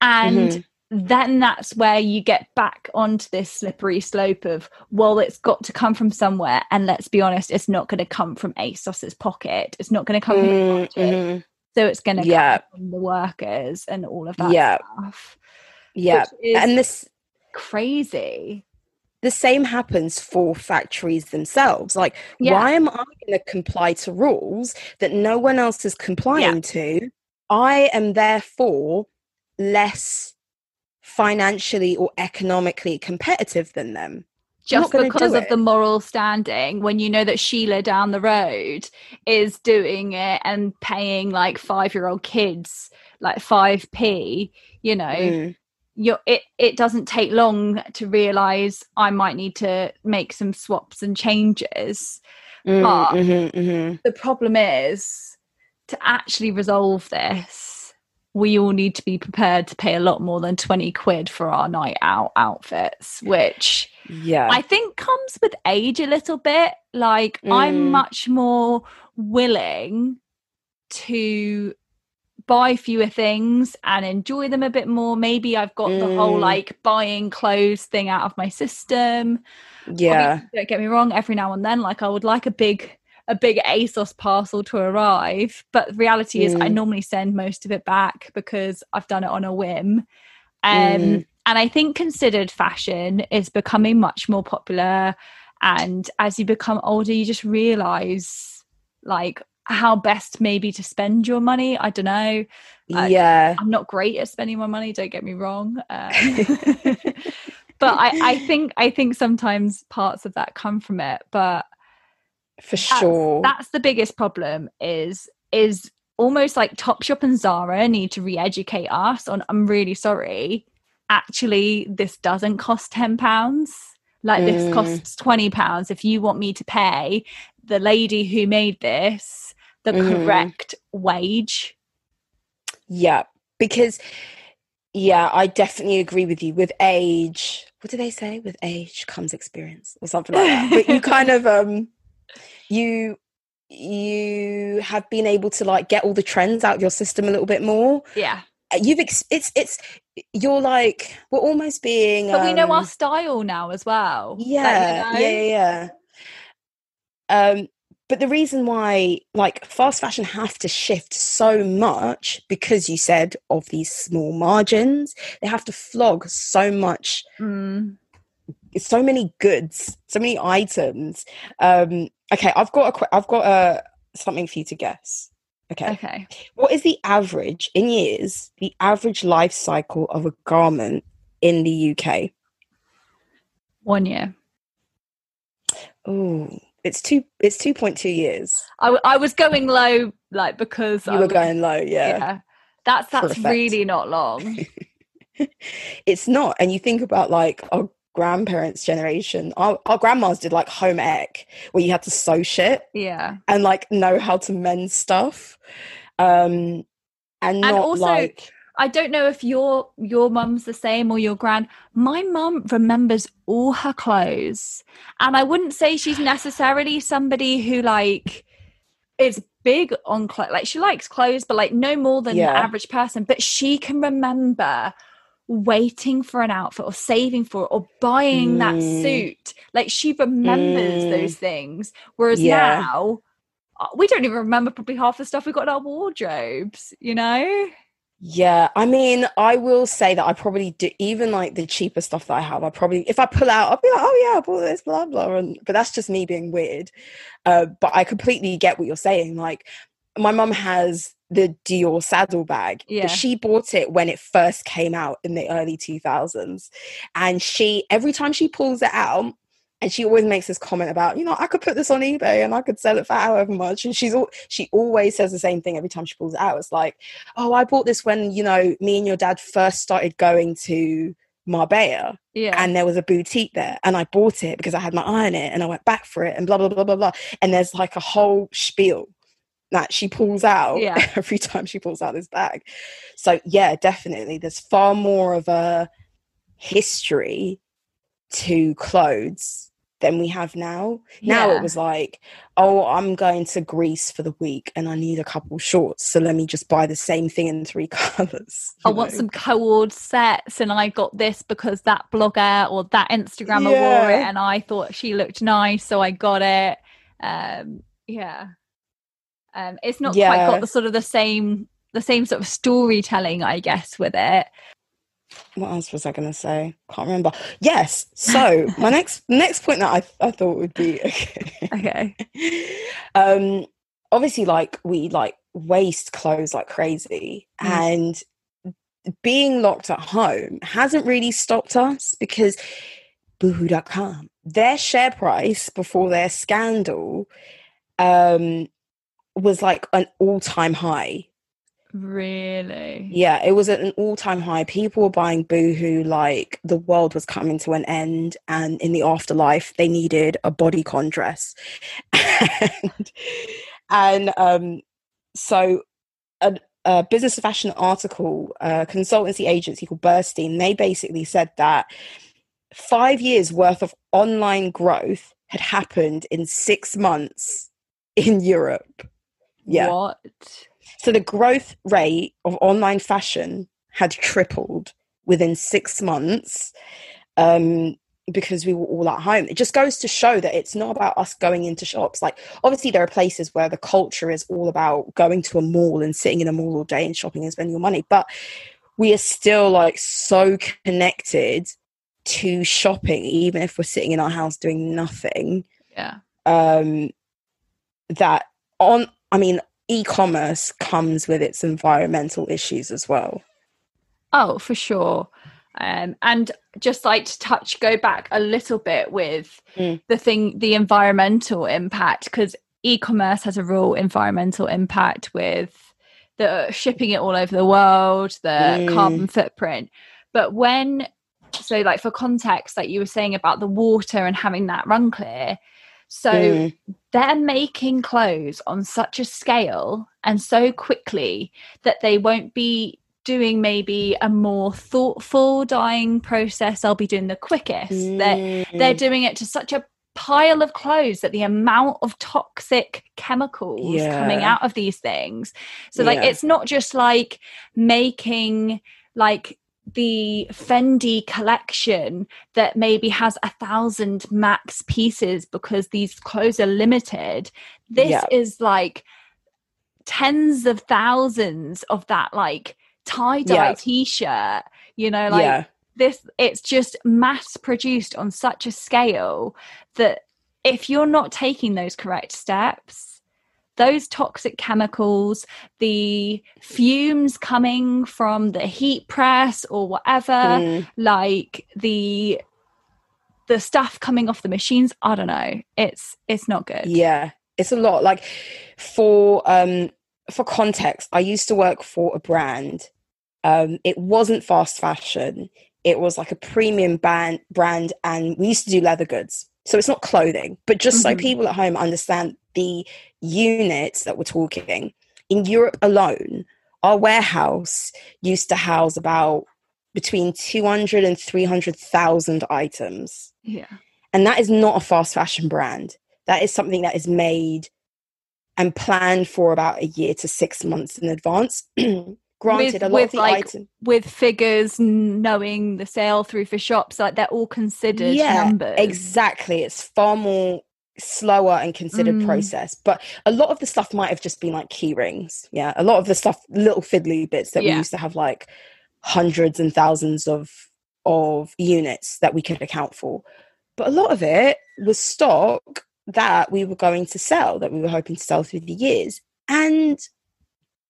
And Mhm. then that's where you get back onto this slippery slope of well it's got to come from somewhere and let's be honest it's not going to come from asos's pocket it's not going to come from the Mm-hmm. so it's going to Yeah. come from the workers and all of that Yeah. stuff Yeah, and this crazy the same happens for factories themselves. Like, Yeah. why am I going to comply to rules that no one else is complying to? I am therefore less financially or economically competitive than them. Just because of it. the moral standing when you know that sheila down the road is doing it and paying like five year old kids like 5p you know Mm, you're it it doesn't take long to realize i might need to make some swaps and changes mm, But- mhm, mhm. the problem is to actually resolve this we all need to be prepared to pay a lot more than 20 quid for our night out outfits which Yeah. i think comes with age a little bit like i'm Mm. much more willing to buy fewer things and enjoy them a bit more maybe i've got the whole Mm. like buying clothes thing out of my system yeah. Don't get me wrong every now and then like i would like a big a big asos parcel to arrive but the reality is i Mm. normally send most of it back because i've done it on a whim um Mm. and i think considered fashion is becoming much more popular and as you become older you just realize like how best maybe to spend your money i don't know yeah. I'm not great at spending my money. Don't get me wrong, um, but I, I think I think sometimes parts of that come from it. But For that's, sure. that's the biggest problem. Is is almost like Topshop and Zara need to re-educate us on. I'm really sorry. Actually, this doesn't cost ten pounds. Like this Mm. costs twenty pounds. If you want me to pay the lady who made this the Mhm. correct wage, Yeah, because yeah, I definitely agree with you. With age, what do they say? With age comes experience, or something like that. but you kind of um, you you have been able to like get all the trends out of your system a little bit more. yeah. Uh, You've ex- it's it's you're like we're almost being. But we know um, our style now as well. Like, you know? yeah, yeah, yeah. Um, but the reason why like fast fashion have to shift so much because you said of these small margins, they have to flog so much, Mm, so many goods, so many items. Um, okay, I've got a, I've got a something for you to guess. Okay. okay. what is the average in years? The average life cycle of a garment in the UK? One year. Oh, it's two. It's two point two years. I, I was going low, like because You I were was- going low, yeah. That's that's Perfect. really not long. It's not. And you think about like our grandparents' generation. Our, our grandmas did like home ec, where you had to sew shit yeah. and like know how to mend stuff, um, and not also, like I don't know if your your mum's the same or your grand. My mum remembers all her clothes, and I wouldn't say she's necessarily somebody who like is big on clothes. Like she likes clothes, but like no more than Yeah. the average person. But she can remember waiting for an outfit or saving for it or buying that Mm. suit. Like she remembers Mm. those things. Whereas Yeah. now uh, we don't even remember probably half the stuff we got in our wardrobes, you know? Yeah, I mean, I will say that I probably do even like the cheaper stuff that I have. I probably, if I pull out, I'll be like, oh yeah, I bought this, blah blah. And but that's just me being weird. Uh, but I completely get what you're saying. Like, my mum has the Dior saddlebag. Yeah. but she bought it when it first came out in the early 2000s, and she every time she pulls it out. And she always makes this comment about, you know, I could put this on eBay and I could sell it for however much. And she's all she always says the same thing every time she pulls it out. It's like, oh, I bought this when, you know, me and your dad first started going to Marbella Yeah. and there was a boutique there and I bought it because I had my eye on it and I went back for it and blah, blah, blah, blah, blah. And there's like a whole spiel that she pulls out Yeah. every time she pulls out this bag. So, yeah, definitely. There's far more of a history to clothes than we have now. Now Yeah. it was like, oh, I'm going to Greece for the week and I need a couple shorts. So let me just buy the same thing in three colors. I want some co-ord sets and I got this because that blogger or that Instagrammer wore it and I thought she looked nice so I got it. Um yeah. Um it's not quite got the sort of the same the same sort of storytelling I guess with it. What else was I going to say? Can't remember. Yes. So my next next point that I I thought would be okay. Okay. um, obviously, like we like waste clothes like crazy, Mm. and being locked at home hasn't really stopped us because Boohoo.com their share price before their scandal um was like an all-time high Really? yeah, it was at an all time high. People were buying Boohoo like the world was coming to an end, and in the afterlife, they needed a bodycon dress. and and um, so, a, a business of fashion article, a consultancy agency called Burstein, they basically said that five years worth of online growth had happened in six months in Europe. Yeah. What? So the growth rate of online fashion had tripled within six months um, because we were all at home. It just goes to show that it's not about us going into shops. Like, obviously, there are places where the culture is all about going to a mall and sitting in a mall all day and shopping and spending your money, but we are still like so connected to shopping, even if we're sitting in our house doing nothing Yeah. um, that on i mean e-commerce comes with its environmental issues as well Oh, for sure. Um, and just like to touch, go back a little bit with Mm. the thing, the environmental impact, because e-commerce has a real environmental impact with the shipping it all over the world, the Mm. carbon footprint. But when, so like for context, like you were saying about the water and having that run clear, so Mm, they're making clothes on such a scale and so quickly that they won't be doing maybe a more thoughtful dyeing process. They'll be doing the quickest. They're, they're mm, doing it to such a pile of clothes that the amount of toxic chemicals coming out of these things. So like Yeah. it's not just like making like the Fendi collection that maybe has a thousand max pieces because these clothes are limited. This Yeah. is like tens of thousands of that like tie dye Yeah. t shirt, you know, like yeah this, it's just mass produced on such a scale that if you're not taking those correct steps, those toxic chemicals, the fumes coming from the heat press or whatever, Mm, like the the stuff coming off the machines, I don't know. It's it's not good. yeah it's a lot like for um for context i used to work for a brand um it wasn't fast fashion it was like a premium band brand and we used to do leather goods so it's not clothing but just so Mhm. people at home understand the units that we're talking in europe alone our warehouse used to house about between 200 and 300,000 items. Yeah. And that is not a fast fashion brand. That is something that is made and planned for about a year to six months in advance. Granted, With- a lot with, of the like, items. With figures knowing the sale through for shops, like they're all considered numbers. Exactly. It's far more slower and considered Mm. process. But a lot of the stuff might have just been like key rings. Yeah. A lot of the stuff, little fiddly bits that we used to have like hundreds and thousands of of units that we could account for. But a lot of it was stock that we were going to sell, that we were hoping to sell through the years. And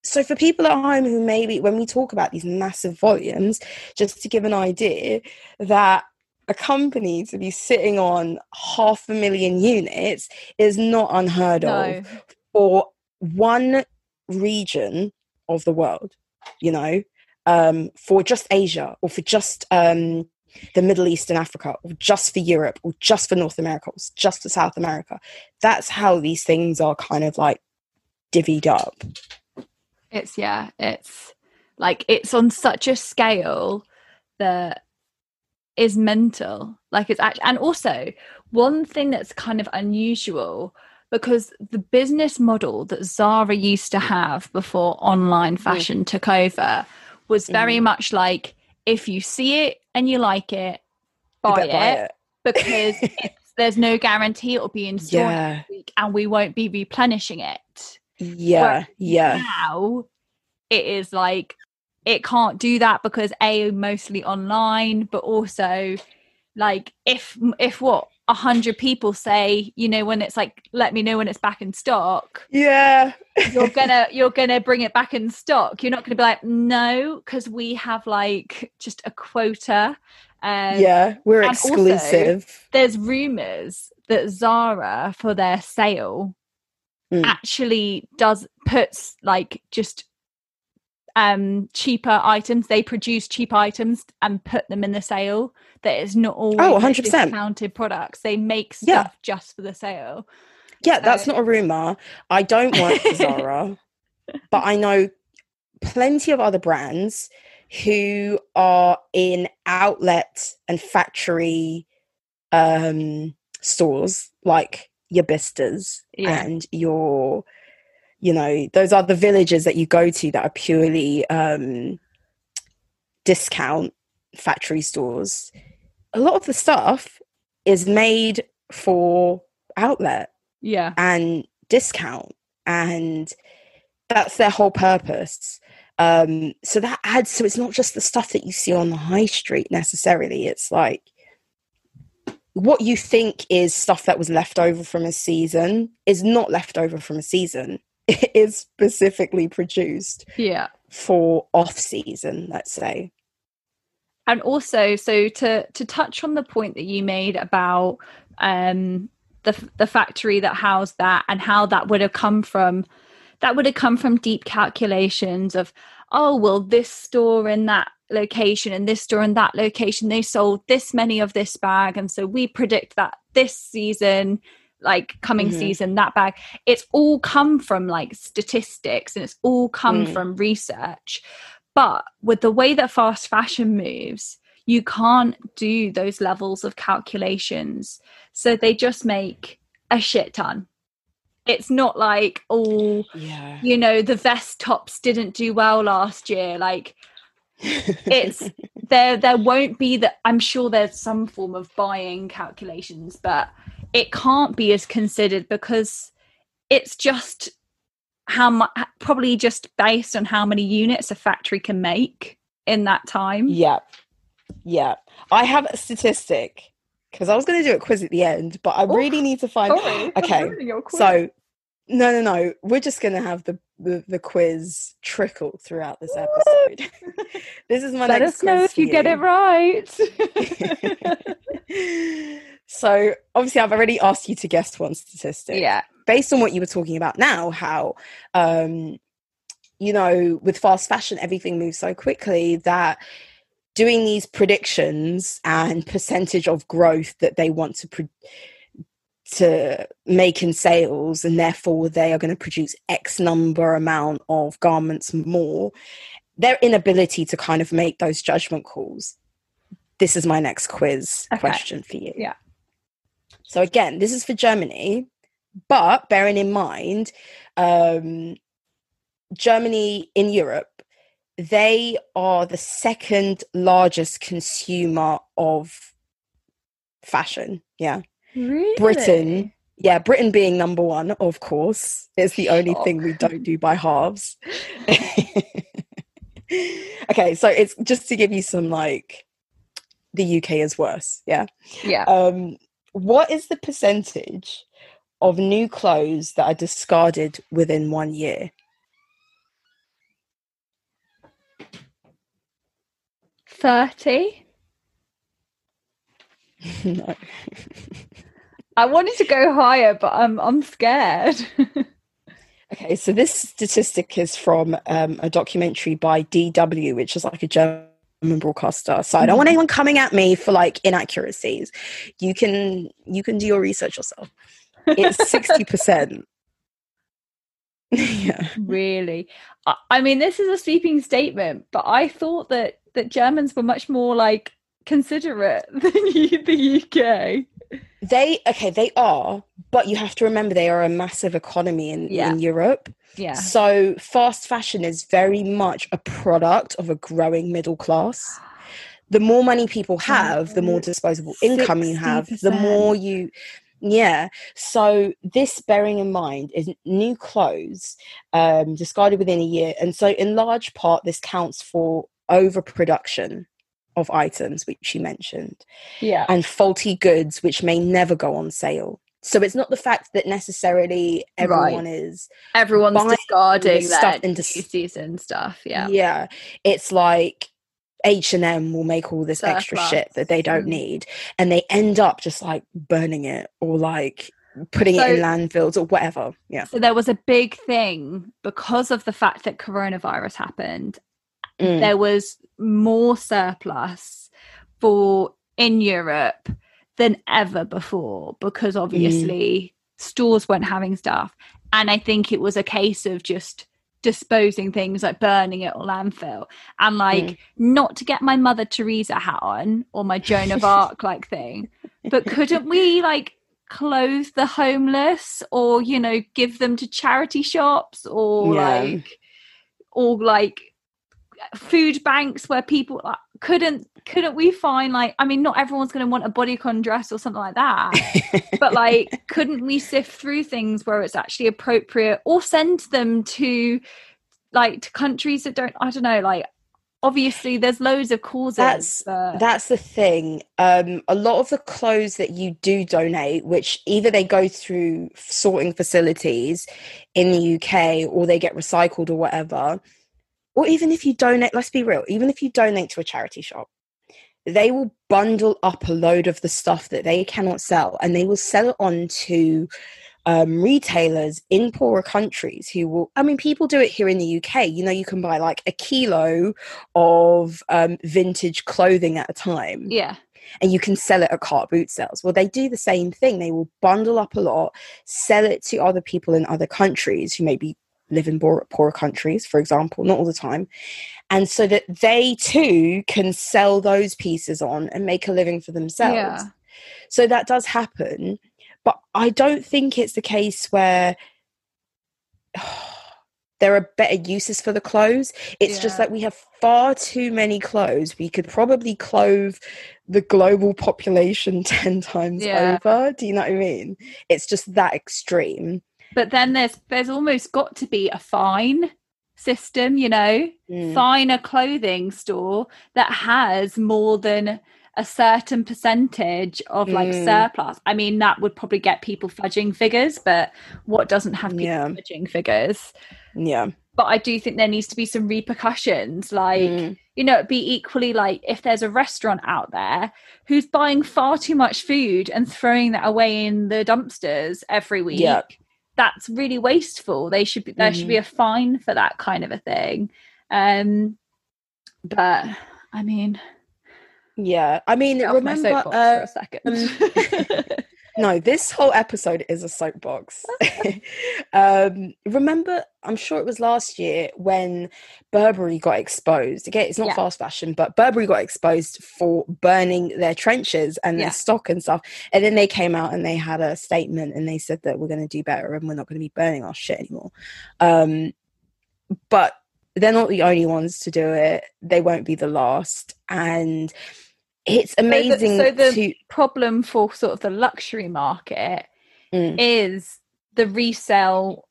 so for people at home who maybe when we talk about these massive volumes, just to give an idea that a company to be sitting on half a million units is not unheard No. of for one region of the world, you know, um, for just Asia or for just um, the Middle East and Africa or just for Europe or just for North America or just for South America. That's how these things are kind of like divvied up. It's yeah, it's like it's on such a scale that is mental. Like it's actually, and also one thing that's kind of unusual because the business model that Zara used to have before online fashion took over was very Mhm. much like if you see it and you like it, You buy it, because there's no guarantee it'll be in store Yeah. next week and we won't be replenishing it Yeah, yeah. now it is like it can't do that because a mostly online but also like if if what a hundred people say you know when it's like let me know when it's back in stock Yeah. you're gonna you're gonna bring it back in stock you're not gonna be like no because we have like just a quota um yeah, we're and also- exclusive. there's rumors that zara for their sale Mm. actually does puts like just um cheaper items they produce cheap items and put them in the sale that is not always Oh, 100%. discounted products they make stuff Yeah. just for the sale Yeah, that's not a rumor. I don't work for Zara, but I know plenty of other brands who are in outlet and factory um, stores like your Bicesters Yeah. and your, you know, those are the villages that you go to that are purely um, discount factory stores. A lot of the stuff is made for outlet yeah. and discount and that's their whole purpose. Um so that adds so it's not just the stuff that you see on the high street necessarily. It's like what you think is stuff that was left over from a season is not left over from a season is specifically produced yeah. for off season let's say. And also so to to touch on the point that you made about um the the factory that housed that and how that would have come from that would have come from deep calculations of oh well this store in that location and this store in that location they sold this many of this bag. And so we predict that this season like coming Mhm. season that bag it's all come from like statistics and it's all come Mm. from research. But with the way that fast fashion moves you can't do those levels of calculations. So they just make a shit ton. It's not like oh yeah. you know the vest tops didn't do well last year. Like it's there there won't be that i'm sure there's some form of buying calculations but it can't be as considered because it's just how much probably just based on how many units a factory can make in that time Yeah. Yeah. I have a statistic because I was going to do a quiz at the end, but I Oh, really need to find. Sorry, okay. ruining your quiz. So, no, no, no. We're just going to have the, the, the quiz trickle throughout this episode. this is my let next us know if you for get it right so, obviously, I've already asked you to guess one statistic. yeah based on what you were talking about now, how um, you know, with fast fashion, everything moves so quickly that doing these predictions and percentage of growth that they want to pre- to making sales and therefore they are going to produce x number amount of garments more their inability to kind of make those judgment calls this is my next quiz Okay. question for you Yeah. So again this is for germany but bearing in mind um germany in europe they are the second largest consumer of fashion yeah Really? Britain, yeah, Britain being number one, of course, is the only thing we don't do by halves. okay, so it's just to give you some like the UK is worse, yeah. Yeah. Um, what is the percentage of new clothes that are discarded within one year? 30. no. I wanted to go higher, but I'm I'm scared. Okay, so this statistic is from um, a documentary by DW, which is like a German broadcaster. So I don't want mm. anyone coming at me for like inaccuracies. You can you can do your research yourself. It's sixty percent. yeah, really. I, I mean, this is a sweeping statement, but I thought that that Germans were much more like considerate than you, the UK. they okay. They are, but you have to remember they are a massive economy in Yeah. in Europe. Yeah. So fast fashion is very much a product of a growing middle class. The more money people have, the more disposable income you have, the more you yeah. So this bearing in mind is new clothes um discarded within a year. And so in large part this counts for overproduction of items which you mentioned Yeah. and faulty goods which may never go on sale. So it's not the fact that necessarily everyone is Everyone's discarding stuff into season stuff. Yeah. yeah it's like h&m will make all this extra shit that they don't Mm. need and they end up just like burning it or like putting it in landfills or whatever yeah So there was a big thing because of the fact that coronavirus happened. Mm. There was more surplus for in Europe than ever before because obviously stores weren't having stuff. And I think it was a case of just disposing things like burning it or landfill and like Mm. not to get my mother teresa hat on or my joan of arc like thing but couldn't we like clothe the homeless or you know give them to charity shops or Yeah. like or like food banks where people like, couldn't couldn't we find like i mean not everyone's going to want a bodycon dress or something like that but like couldn't we sift through things where it's actually appropriate or send them to like to countries that don't i don't know like obviously there's loads of causes That's- but- That's the thing. Um, a lot of the clothes that you do donate, which either they go through sorting facilities in the UK or they get recycled or whatever, or even if you donate, let's be real, even if you donate to a charity shop, they will bundle up a load of the stuff that they cannot sell and they will sell it on to um, retailers in poorer countries who will i mean people do it here in the uk you know you can buy like a kilo of um, vintage clothing at a time. Yeah. And you can sell it at cart boot sales. Well they do the same thing. They will bundle up a lot sell it to other people in other countries who maybe live in poor, poorer countries for example not all the time. And so that they too can sell those pieces on and make a living for themselves. Yeah. so that does happen. But i don't think it's the case where there are better uses for the clothes. It's just that we have far too many clothes. We could probably clothe the global population 10 times Yeah. over. Do you know what i mean? It's just that extreme but then there's there's almost got to be a fine system you know Mm. fine a clothing store that has more than a certain percentage of like Mm. surplus i mean that would probably get people fudging figures but what doesn't have people Yeah. fudging figures yeah but i do think there needs to be some repercussions like Mm. you know it'd be equally like if there's a restaurant out there who's buying far too much food and throwing that away in the dumpsters every week Yeah. That's really wasteful. They should be there should be a fine for that kind of a thing. Um but i mean yeah i mean remember uh, for a second no, this whole episode is a soapbox. um, remember, I'm sure it was last year when Burberry got exposed. Again, it's not Yeah. fast fashion, but Burberry got exposed for burning their trenches and Yeah. their stock and stuff. And then they came out and they had a statement and they said that we're going to do better and we're not going to be burning our shit anymore. Um, but they're not the only ones to do it. They won't be the last. And it's amazing so the- to. problem for sort of the luxury market Mm. is the resale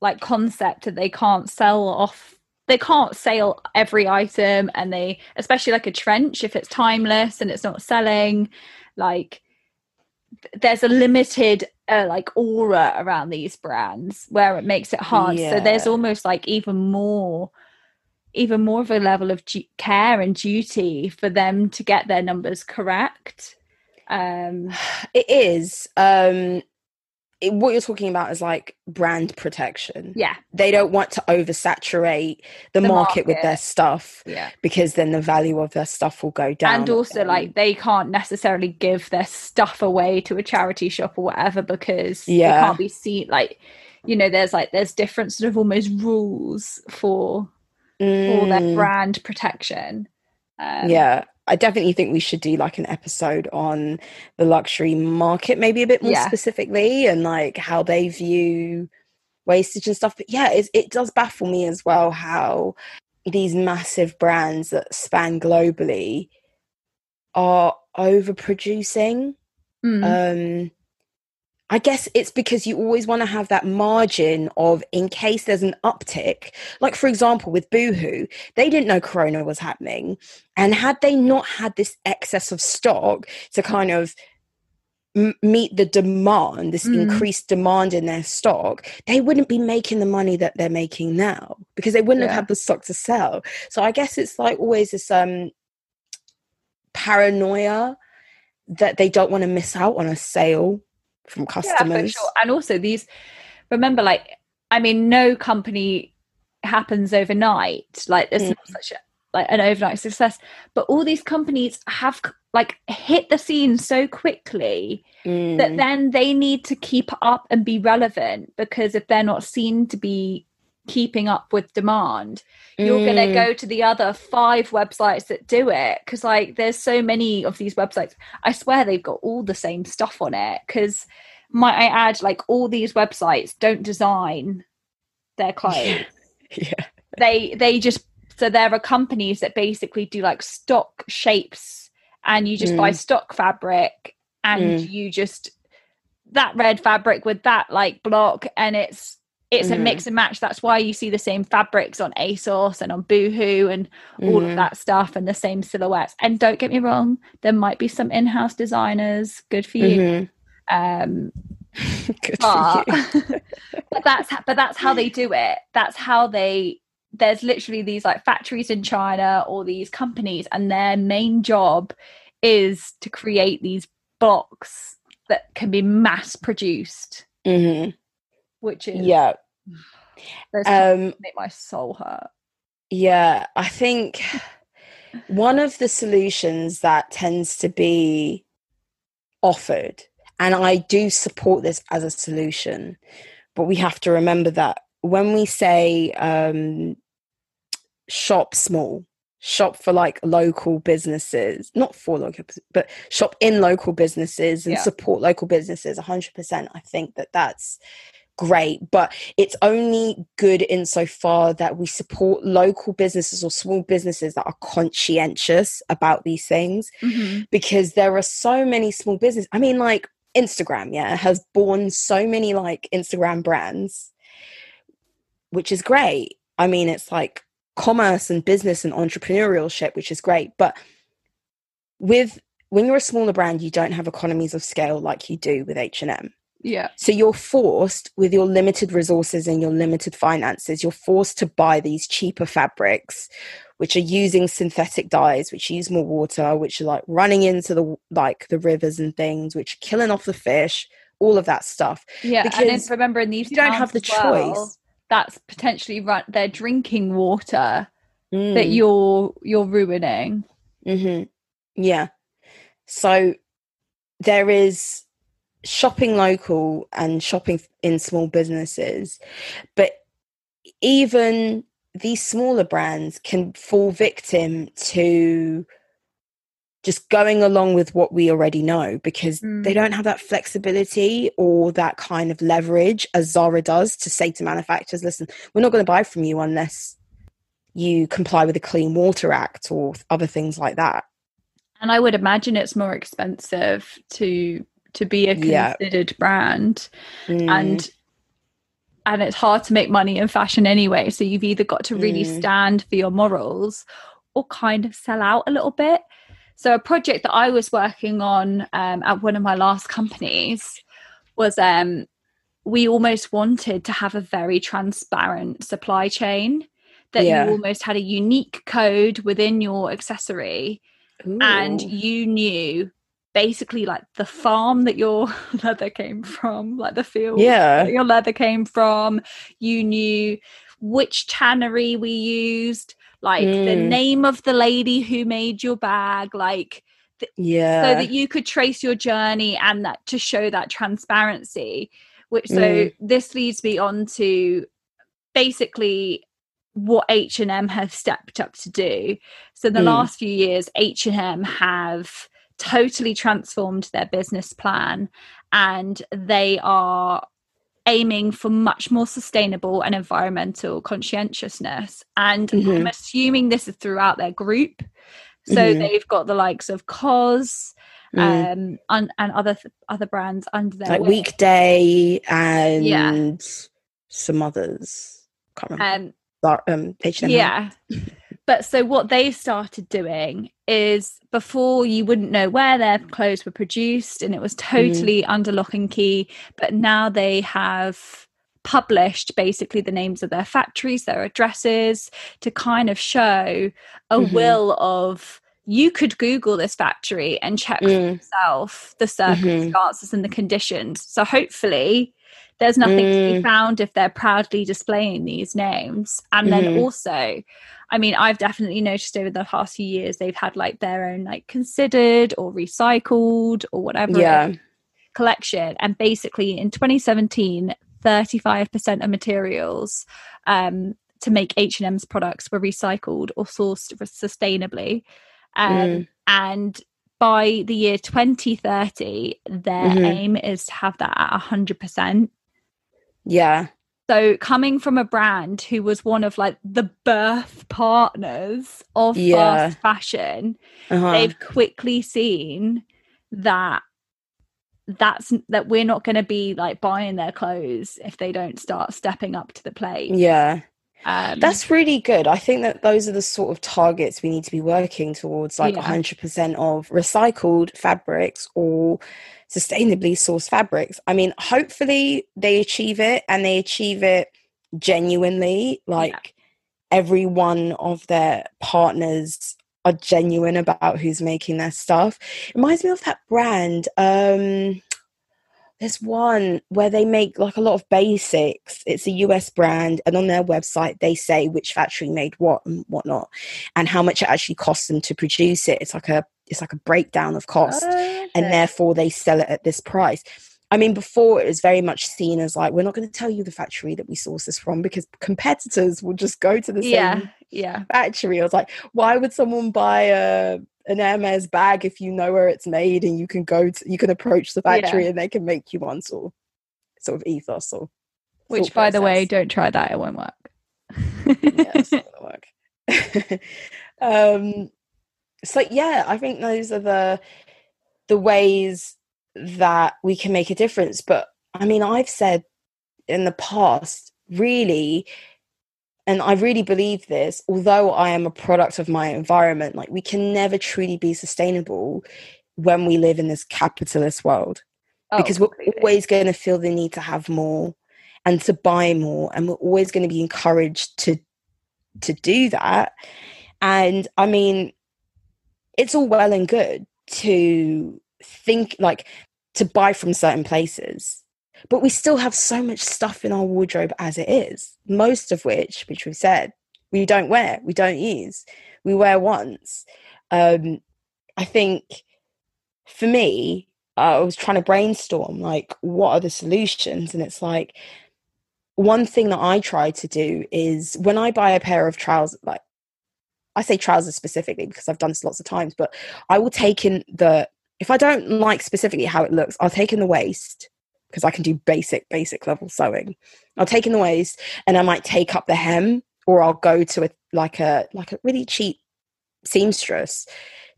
like concept that they can't sell off they can't sell every item and they especially like a trench if it's timeless and it's not selling like there's a limited uh, like aura around these brands where it makes it hard so there's almost like even more even more of a level of du- care and duty for them to get their numbers correct um It is. Um, it, what you're talking about is like brand protection. yeah They don't want to oversaturate the, The market, with their stuff yeah because then the value of their stuff will go down. and also like they can't necessarily give their stuff away to a charity shop or whatever because Yeah. it can't be seen like you know there's like there's different sort of almost rules for for their mm, brand protection um, yeah, I definitely think we should do like an episode on the luxury market, maybe a bit more Yeah. specifically, and like how they view wastage and stuff. But yeah, it's, it does baffle me as well how these massive brands that span globally are overproducing. mm, um I guess it's because you always want to have that margin of in case there's an uptick. Like for example, with Boohoo, they didn't know Corona was happening, and had they not had this excess of stock to kind of m- meet the demand, this Mm. increased demand in their stock, they wouldn't be making the money that they're making now because they wouldn't Yeah. have had the stock to sell. So I guess it's like always this um paranoia that they don't want to miss out on a sale from yeah, customers. sure. and also these remember like i mean no company happens overnight like it's Mm. not such a like an overnight success but all these companies have like hit the scene so quickly that Mm, then they need to keep up and be relevant because if they're not seen to be keeping up with demand you're going to mm, go to the other five websites that do it because like there's so many of these websites i swear they've got all the same stuff on it because might i add like all these websites don't design their clothes yeah. they they just so there are companies that basically do like stock shapes and you just buy Mm. stock fabric and Mm. you just that red fabric with that like block and it's it's a Mhm. mix and match that's why you see the same fabrics on asos and on boohoo and all Mhm. of that stuff and the same silhouettes and don't get me wrong there might be some in-house designers good for you Mhm. um Good but, for you. but that's but that's how they do it that's how they there's literally these like factories in china or these companies and their main job is to create these blocks that can be mass produced Mhm. Which is Yeah. Um, make my soul hurt Yeah, I think one of the solutions that tends to be offered, and I do support this as a solution, but we have to remember that when we say um, shop small, shop for like local businesses, not for local, but shop in local businesses and Yeah. support local businesses 100%. I think that that's great, but it's only good insofar that we support local businesses or small businesses that are conscientious about these things Mhm. because there are so many small business i mean like instagram yeah has born so many like instagram brands which is great i mean it's like commerce and business and entrepreneurship which is great but with when you're a smaller brand you don't have economies of scale like you do with h&m yeah so you're forced with your limited resources and your limited finances, you're forced to buy these cheaper fabrics, which are using synthetic dyes, which use more water, which are like running into the like the rivers and things, which are killing off the fish, all of that stuff. yeah and Because then remember in these You don't have the well, choice. that's potentially run their drinking water that Mm, you're you're ruining Mm-hmm. Yeah. So there is shopping local and shopping in small businesses, but even these smaller brands can fall victim to just going along with what we already know because Mm. they don't have that flexibility or that kind of leverage as Zara does to say to manufacturers, listen, we're not going to buy from you unless you comply with the Clean Water Act or other things like that. And I would imagine it's more expensive to to be a Yeah. considered brand. Mm, and and it's hard to make money in fashion anyway so you've either got to really Mm. stand for your morals or kind of sell out a little bit so a project that i was working on um, at one of my last companies was um, we almost wanted to have a very transparent supply chain that Yeah. you almost had a unique code within your accessory and you knew basically like the farm that your leather came from like the field Yeah. that your leather came from you knew which tannery we used like the Mm. name of the lady who made your bag like yeah. so that you could trace your journey and that to show that transparency which so Mm. this leads me on to basically what H&M have stepped up to do so in the Mm. last few years H&M have totally transformed their business plan and they are aiming for much more sustainable and environmental conscientiousness and i'm Mhm. assuming this is throughout their group so Mhm. they've got the likes of cos Mm. um un- and other th- other brands under their like wing. weekday and yeah. some others. Can't remember. um um, H&M. yeah but so what they've started doing is before you wouldn't know where their clothes were produced and it was totally under lock and key but now they have published basically the names of their factories their addresses to kind of show a Mhm. will of you could google this factory and check for Mm. yourself the circumstances and the conditions so hopefully there's nothing to be Mm. found if they're proudly displaying these names and then Mhm. also i mean i've definitely noticed over the past few years they've had like their own like considered or recycled or whatever Yeah. collection and basically in 2017 35% of materials um, to make h&m's products were recycled or sourced sustainably um, Mm. and by the year 2030 their Mhm. aim is to have that at 100% Yeah. So coming from a brand who was one of like the birth partners of Yeah. fast fashion Uh-huh. they've quickly seen that that's that we're not going to be like buying their clothes if they don't start stepping up to the plate Yeah. Um That's really good. I think that those are the sort of targets we need to be working towards, like Yeah. 100% of recycled fabrics or sustainably sourced fabrics. I mean, hopefully they achieve it and they achieve it genuinely. Like every one of their partners are genuine about who's making their stuff. It reminds me of that brand. Um, there's one where they make like a lot of basics. It's a US brand, and on their website they say which factory made what and whatnot, and how much it actually costs them to produce it. It's like a it's like a breakdown of cost, and therefore they sell it at this price. I mean, before it was very much seen as like we're not going to tell you the factory that we source this from because competitors will just go to the same yeah yeah factory. I was like, why would someone buy a an Hermes bag if you know where it's made and you can go to you can approach the factory and they can make you one sort of sort of ethos or which by the way don't try that it won't work yeah, it's not gonna work. um so yeah, I think those are the the ways that we can make a difference. But I mean, I've said in the past, really, and I really believe this, although I am a product of my environment, like we can never truly be sustainable when we live in this capitalist world Oh, because we're completely. always going to feel the need to have more and to buy more and we're always going to be encouraged to to do that and i mean it's all well and good to think like to buy from certain places but we still have so much stuff in our wardrobe as it is most of which which we've said we don't wear we don't use we wear once. Um i think for me I was trying to brainstorm like what are the solutions, and it's like one thing that I try to do is when I buy a pair of trousers, like I say trousers specifically because I've done this lots of times, but I will take in the if I don't like specifically how it looks, I'll take in the waist because I can do basic, basic level sewing. I'll take in the waist and I might take up the hem or I'll go to a like a like a really cheap seamstress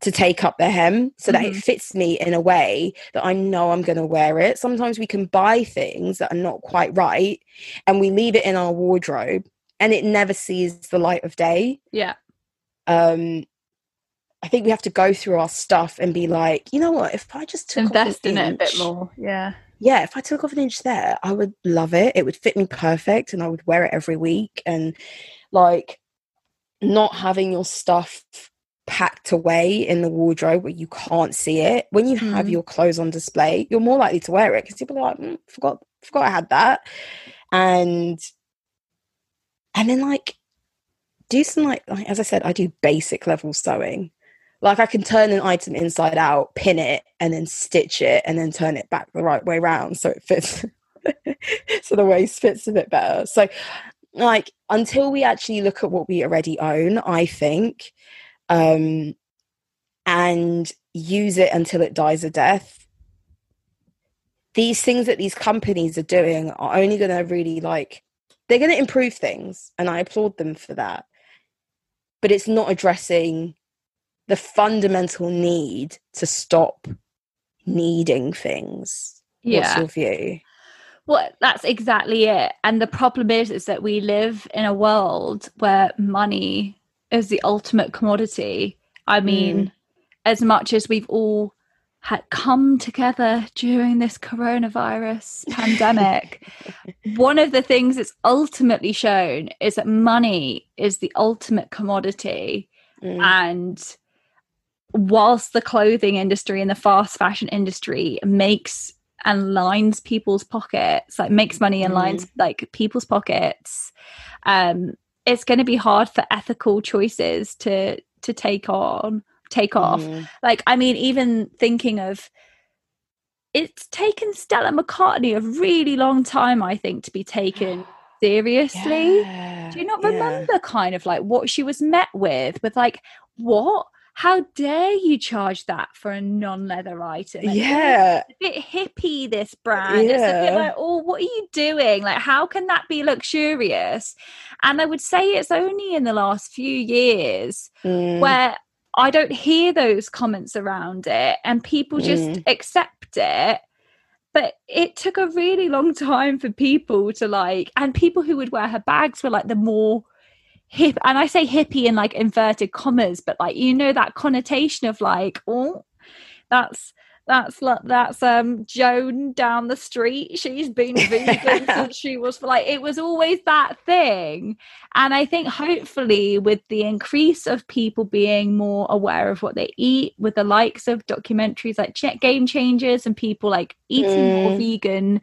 to take up the hem so that mm-hmm. it fits me in a way that I know I'm going to wear it. Sometimes we can buy things that are not quite right and we leave it in our wardrobe and it never sees the light of day. Yeah. Um I think we have to go through our stuff and be like, you know what, if I just invest in it a bit more. Yeah. Yeah, if I took off an inch there, I would love it. It would fit me perfect and I would wear it every week and like not having your stuff packed away in the wardrobe where you can't see it. When you have mm. your clothes on display, you're more likely to wear it because people are like, mm, forgot, forgot I had that, and and then like do some like, like as I said, I do basic level sewing. Like I can turn an item inside out, pin it, and then stitch it, and then turn it back the right way around so it fits. so the waist fits a bit better. So, like until we actually look at what we already own, I think um, and use it until it dies a death. These things that these companies are doing are only going to really like, they're going to improve things, and I applaud them for that. But it's not addressing the fundamental need to stop needing things. Yeah. What's your view? Well, that's exactly it. And the problem is, is that we live in a world where money is the ultimate commodity. I mean, mm. as much as we've all had come together during this coronavirus pandemic, one of the things that's ultimately shown is that money is the ultimate commodity. Mm. And whilst the clothing industry and the fast fashion industry makes and lines people's pockets, like makes money and lines mm. like people's pockets, um, it's going to be hard for ethical choices to to take on take off mm. like i mean even thinking of it's taken stella mccartney a really long time i think to be taken seriously yeah, do you not remember yeah. kind of like what she was met with with like what how dare you charge that for a non-leather item? yeah. a bit hippie, this brand. Yeah. It's a bit like, oh, what are you doing? Like, how can that be luxurious? And I would say it's only in the last few years mm. where I don't hear those comments around it and people just mm. accept it but it took a really long time for people to like and people who would wear her bags were like the more hip and i say hippie in like inverted commas but like you know that connotation of like oh that's that's that's um joan down the street she's been vegan since she was like it was always that thing and i think hopefully with the increase of people being more aware of what they eat with the likes of documentaries like game changers and people like eating mm. more vegan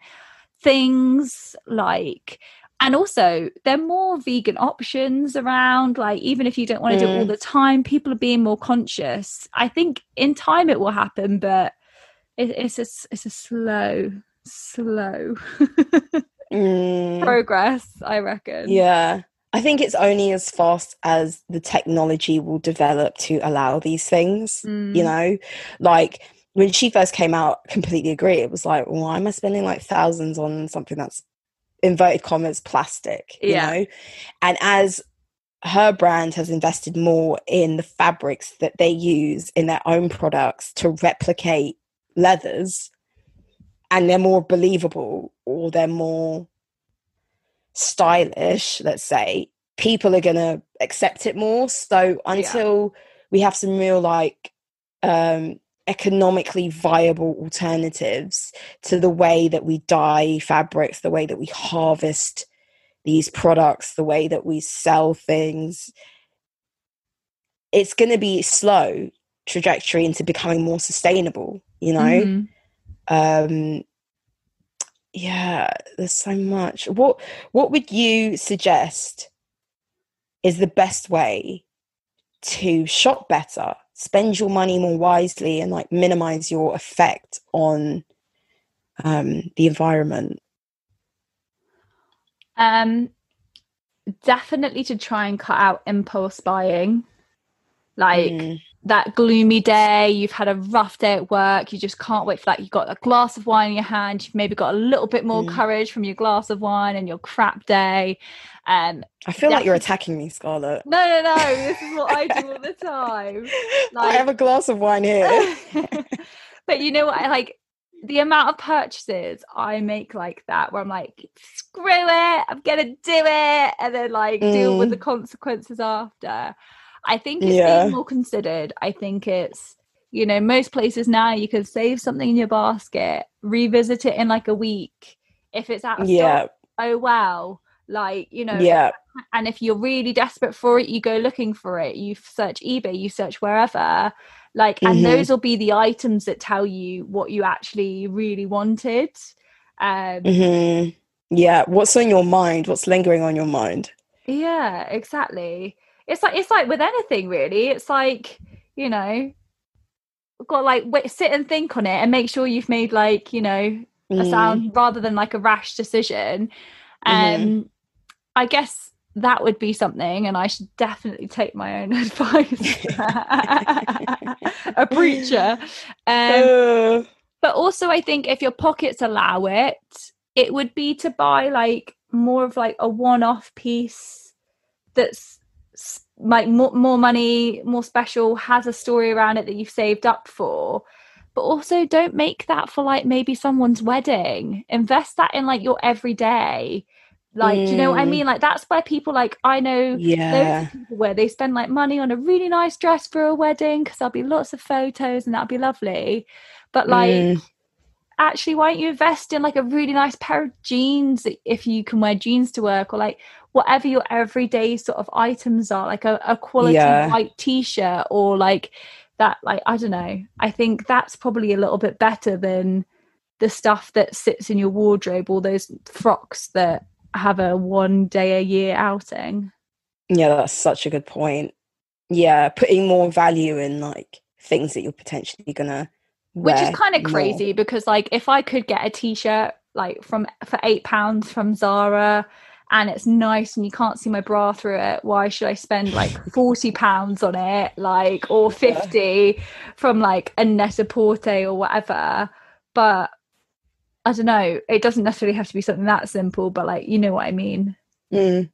things like and also there are more vegan options around like even if you don't want to mm. do it all mm. the time people are being more conscious i think in time it will happen but it, it's a it's a slow slow mm. progress i reckon yeah i think it's only as fast as the technology will develop to allow these things mm. you know like when she first came out completely agree it was like why am i spending like thousands on something that's inverted commas plastic you yeah. know and as her brand has invested more in the fabrics that they use in their own products to replicate leathers and they're more believable or they're more stylish let's say people are going to accept it more so until yeah. we have some real like um economically viable alternatives to the way that we dye fabrics, the way that we harvest these products, the way that we sell things. It's going to be slow trajectory into becoming more sustainable, you know? Mm-hmm. Um, yeah, there's so much. What what would you suggest is the best way to shop better, spend your money more wisely and like minimize your effect on um, the environment? Um, definitely to try and cut out impulse buying. Like Mm, that gloomy day, you've had a rough day at work, you just can't wait for that. You've got a glass of wine in your hand, you've maybe got a little bit more Mm. courage from your glass of wine and your crap day. Um, I feel like you're attacking me, Scarlett. no, no, no, this is what I do all the time. I have a glass of wine here. but you know what? I like the amount of purchases I make like that, where I'm like, screw it, I'm gonna do it, and then like deal with Mm. the consequences after. I think it's Yeah. being more considered. I think it's you know most places now you can save something in your basket, revisit it in like a week. If it's out of yeah, stock, oh well. Like you know, yeah, and if you're really desperate for it you go looking for it you search ebay you search wherever like and Mhm. those will be the items that tell you what you actually really wanted um hmm yeah. What's on your mind? What's lingering on your mind? yeah exactly it's like it's like with anything really. It's like you know got like wait, sit and think on it and make sure you've made like you know a Mm, sound rather than like a rash decision. Um Mhm. i guess that would be something and i should definitely take my own advice. A preacher. Um Uh, but also i think if your pockets allow it it would be to buy like more of like a one-off piece that's like more, more money more special has a story around it that you've saved up for. But also don't make that for like maybe someone's wedding. Invest that in like your everyday. Like do you know what i Mm. mean? Like that's where people like i know yeah. where they spend like money on a really nice dress for a wedding because there'll be lots of photos and that'll be lovely. But like Mm, actually why don't you invest in like a really nice pair of jeans if you can wear jeans to work or like whatever your everyday sort of items are like a, a quality Yeah. white t-shirt or like that like i don't know i think that's probably a little bit better than the stuff that sits in your wardrobe all those frocks that have a one day a year outing yeah, that's such a good point. Yeah, putting more value in like things that you're potentially gonna which is kind of crazy because like if i could get a t-shirt like from for eight pounds from zara and it's nice and you can't see my bra through it why should i spend like 40 pounds on it like or 50 from like a net-a-porter or whatever but i don't know it doesn't necessarily have to be something that simple but like you know what i mean Mm.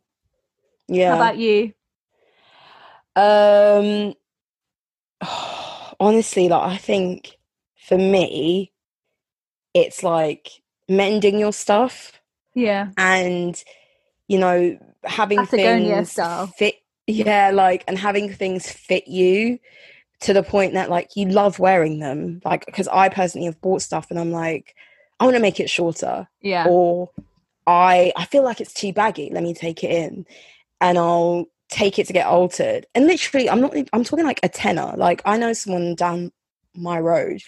Yeah. how about you Um, honestly, like I think for me, it's like mending your stuff yeah and you know having Patagonia things style. fit. Yeah, like and having things fit you to the point that like you love wearing them. Like because I personally have bought stuff and I'm like, I want to make it shorter yeah or I I feel like it's too baggy. Let me take it in, and I'll take it to get altered. And literally, I'm not. I'm talking like a tenner. Like I know someone down my road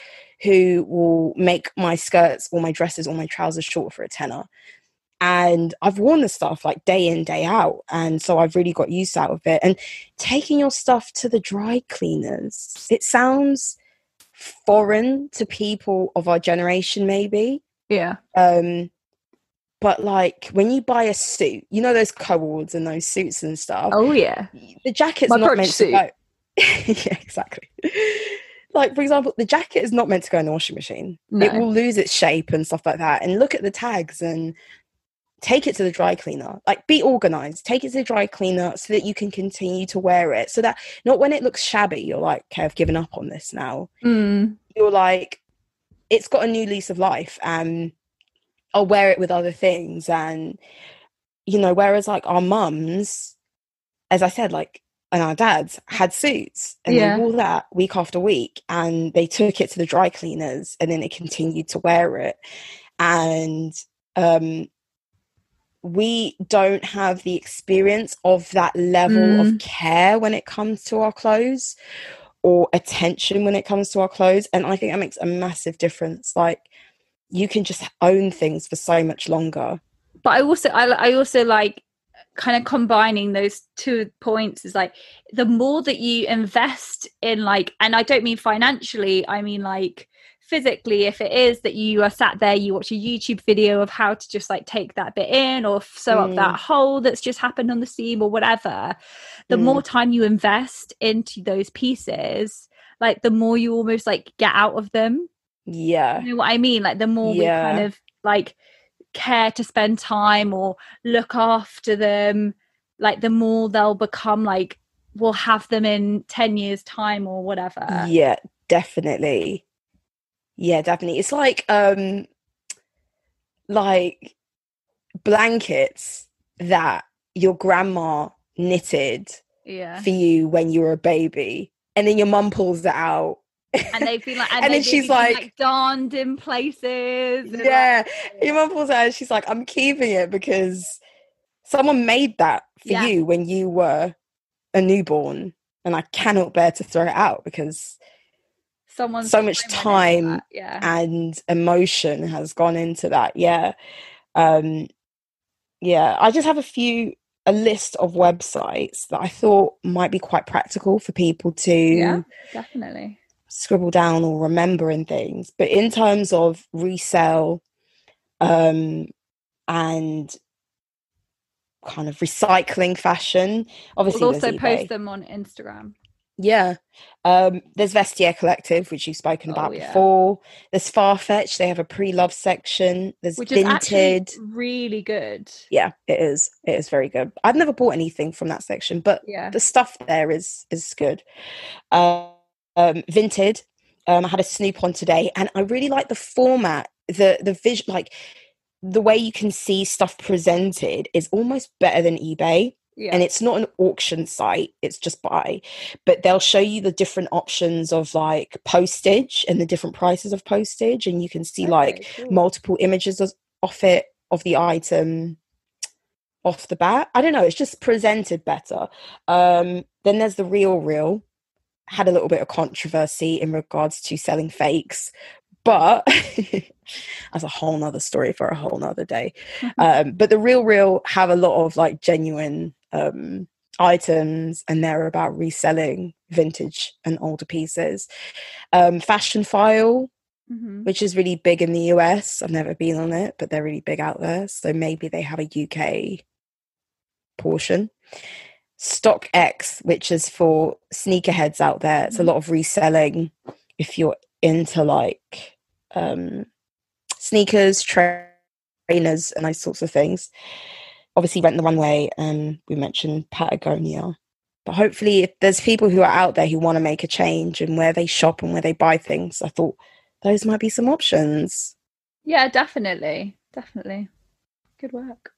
who will make my skirts or my dresses or my trousers short for a tenner. And I've worn the stuff like day in, day out. And so I've really got use out of it. And taking your stuff to the dry cleaners, it sounds foreign to people of our generation, maybe. yeah Um, but like when you buy a suit, you know those co-ords and those suits and stuff. oh yeah The jacket's My not meant suit. to go. yeah, exactly. Like for example, the jacket is not meant to go in the washing machine. It will lose its shape and stuff like that. And look at the tags and take it to the dry cleaner. Like be organized. Take it to the dry cleaner so that you can continue to wear it. So that not when it looks shabby, you're like, okay, I've given up on this now mm. you're like it's got a new lease of life and I'll wear it with other things and you know whereas like our mums as I said like and our dads had suits and Yeah. they wore that week after week and they took it to the dry cleaners and then they continued to wear it and um we don't have the experience of that level Mm. of care when it comes to our clothes or attention when it comes to our clothes and i think that makes a massive difference like you can just own things for so much longer but I also I, I also like kind of combining those two points is like the more that you invest in like and i don't mean financially i mean like physically if it is that you are sat there you watch a youtube video of how to just like take that bit in or sew mm. up that mm. hole that's just happened on the seam or whatever the mm. more time you invest into those pieces like the more you almost like get out of them yeah you know what i mean like the more yeah. we kind of like care to spend time or look after them like the more they'll become like we'll have them in 10 years time or whatever yeah definitely yeah, definitely. It's like um like blankets that your grandma knitted yeah. for you when you were a baby. And then your mum pulls it out and they've been like, and, and then she's like, like, darned in places. Yeah, like, your mum pulls out, she's like, "I'm keeping it because someone made that for yeah. you when you were a newborn, and I cannot bear to throw it out because someone so much time yeah. and emotion has gone into that yeah um yeah i just have a few a list of websites that i thought might be quite practical for people to yeah definitely scribble down or remembering things but in terms of resell um and kind of recycling fashion obviously we'll also post them on instagram yeah. Um, there's Vestiaire Collective, which you've spoken about oh, yeah. before. There's Farfetch. They have a pre-love section. There's which Vinted. really good. Yeah, it is. It is very good. I've never bought anything from that section, but yeah. the stuff there is is good. Um, um, Vinted. Um, I had a snoop on today, and I really like the format. The the vision, like the way you can see stuff presented, is almost better than eBay. Yeah. And it's not an auction site, it's just buy. But they'll show you the different options of like postage and the different prices of postage. And you can see okay, like cool. multiple images of, off it, of the item off the bat. I don't know, it's just presented better. Um, then there's the real real. Had a little bit of controversy in regards to selling fakes, but that's a whole nother story for a whole nother day. um, but the real real have a lot of like genuine um, items and they're about reselling vintage and older pieces. Um, Fashionphile, mm-hmm. which is really big in the US. I've never been on it, but they're really big out there. So maybe they have a UK portion. StockX, which is for sneakerheads out there. It's a mm-hmm. lot of reselling if you're into like um, sneakers, trainers, and those sorts of things obviously Rent the Runway and we mentioned Patagonia. But hopefully, if there's people who are out there who want to make a change and where they shop and where they buy things, I thought those might be some options. Yeah, definitely. Definitely. Good work.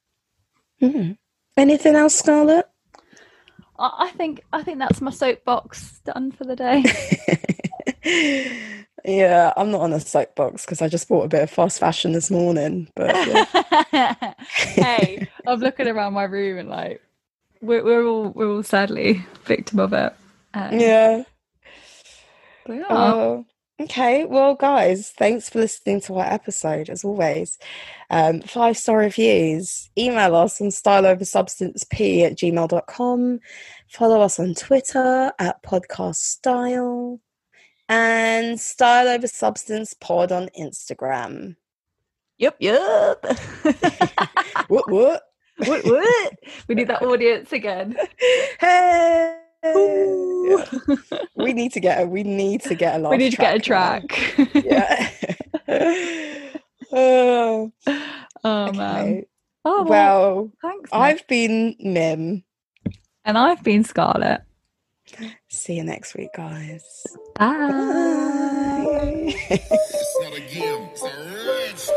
Mm. Anything else, Scarlett? I think I think that's my soapbox done for the day. Yeah, I'm not on a soapbox because I just bought a bit of fast fashion this morning. But yeah. hey, I'm looking around my room and like we're we're all we're all sadly victim of it. Um, yeah. yeah. Uh, okay, well, guys, thanks for listening to our episode as always. Um, five star reviews. Email us on styleoversubstanceP at gmail.com. Follow us on Twitter at podcast style and Style Over Substance Pod on Instagram. Yep, yep. what, what? What, what? We need that audience again. Hey. Yeah. we need to get a we need to get a We need to get a track. yeah. oh, oh okay. man. Oh well, well thanks. I've been Mim. And I've been Scarlett See you next week, guys. Bye. Bye.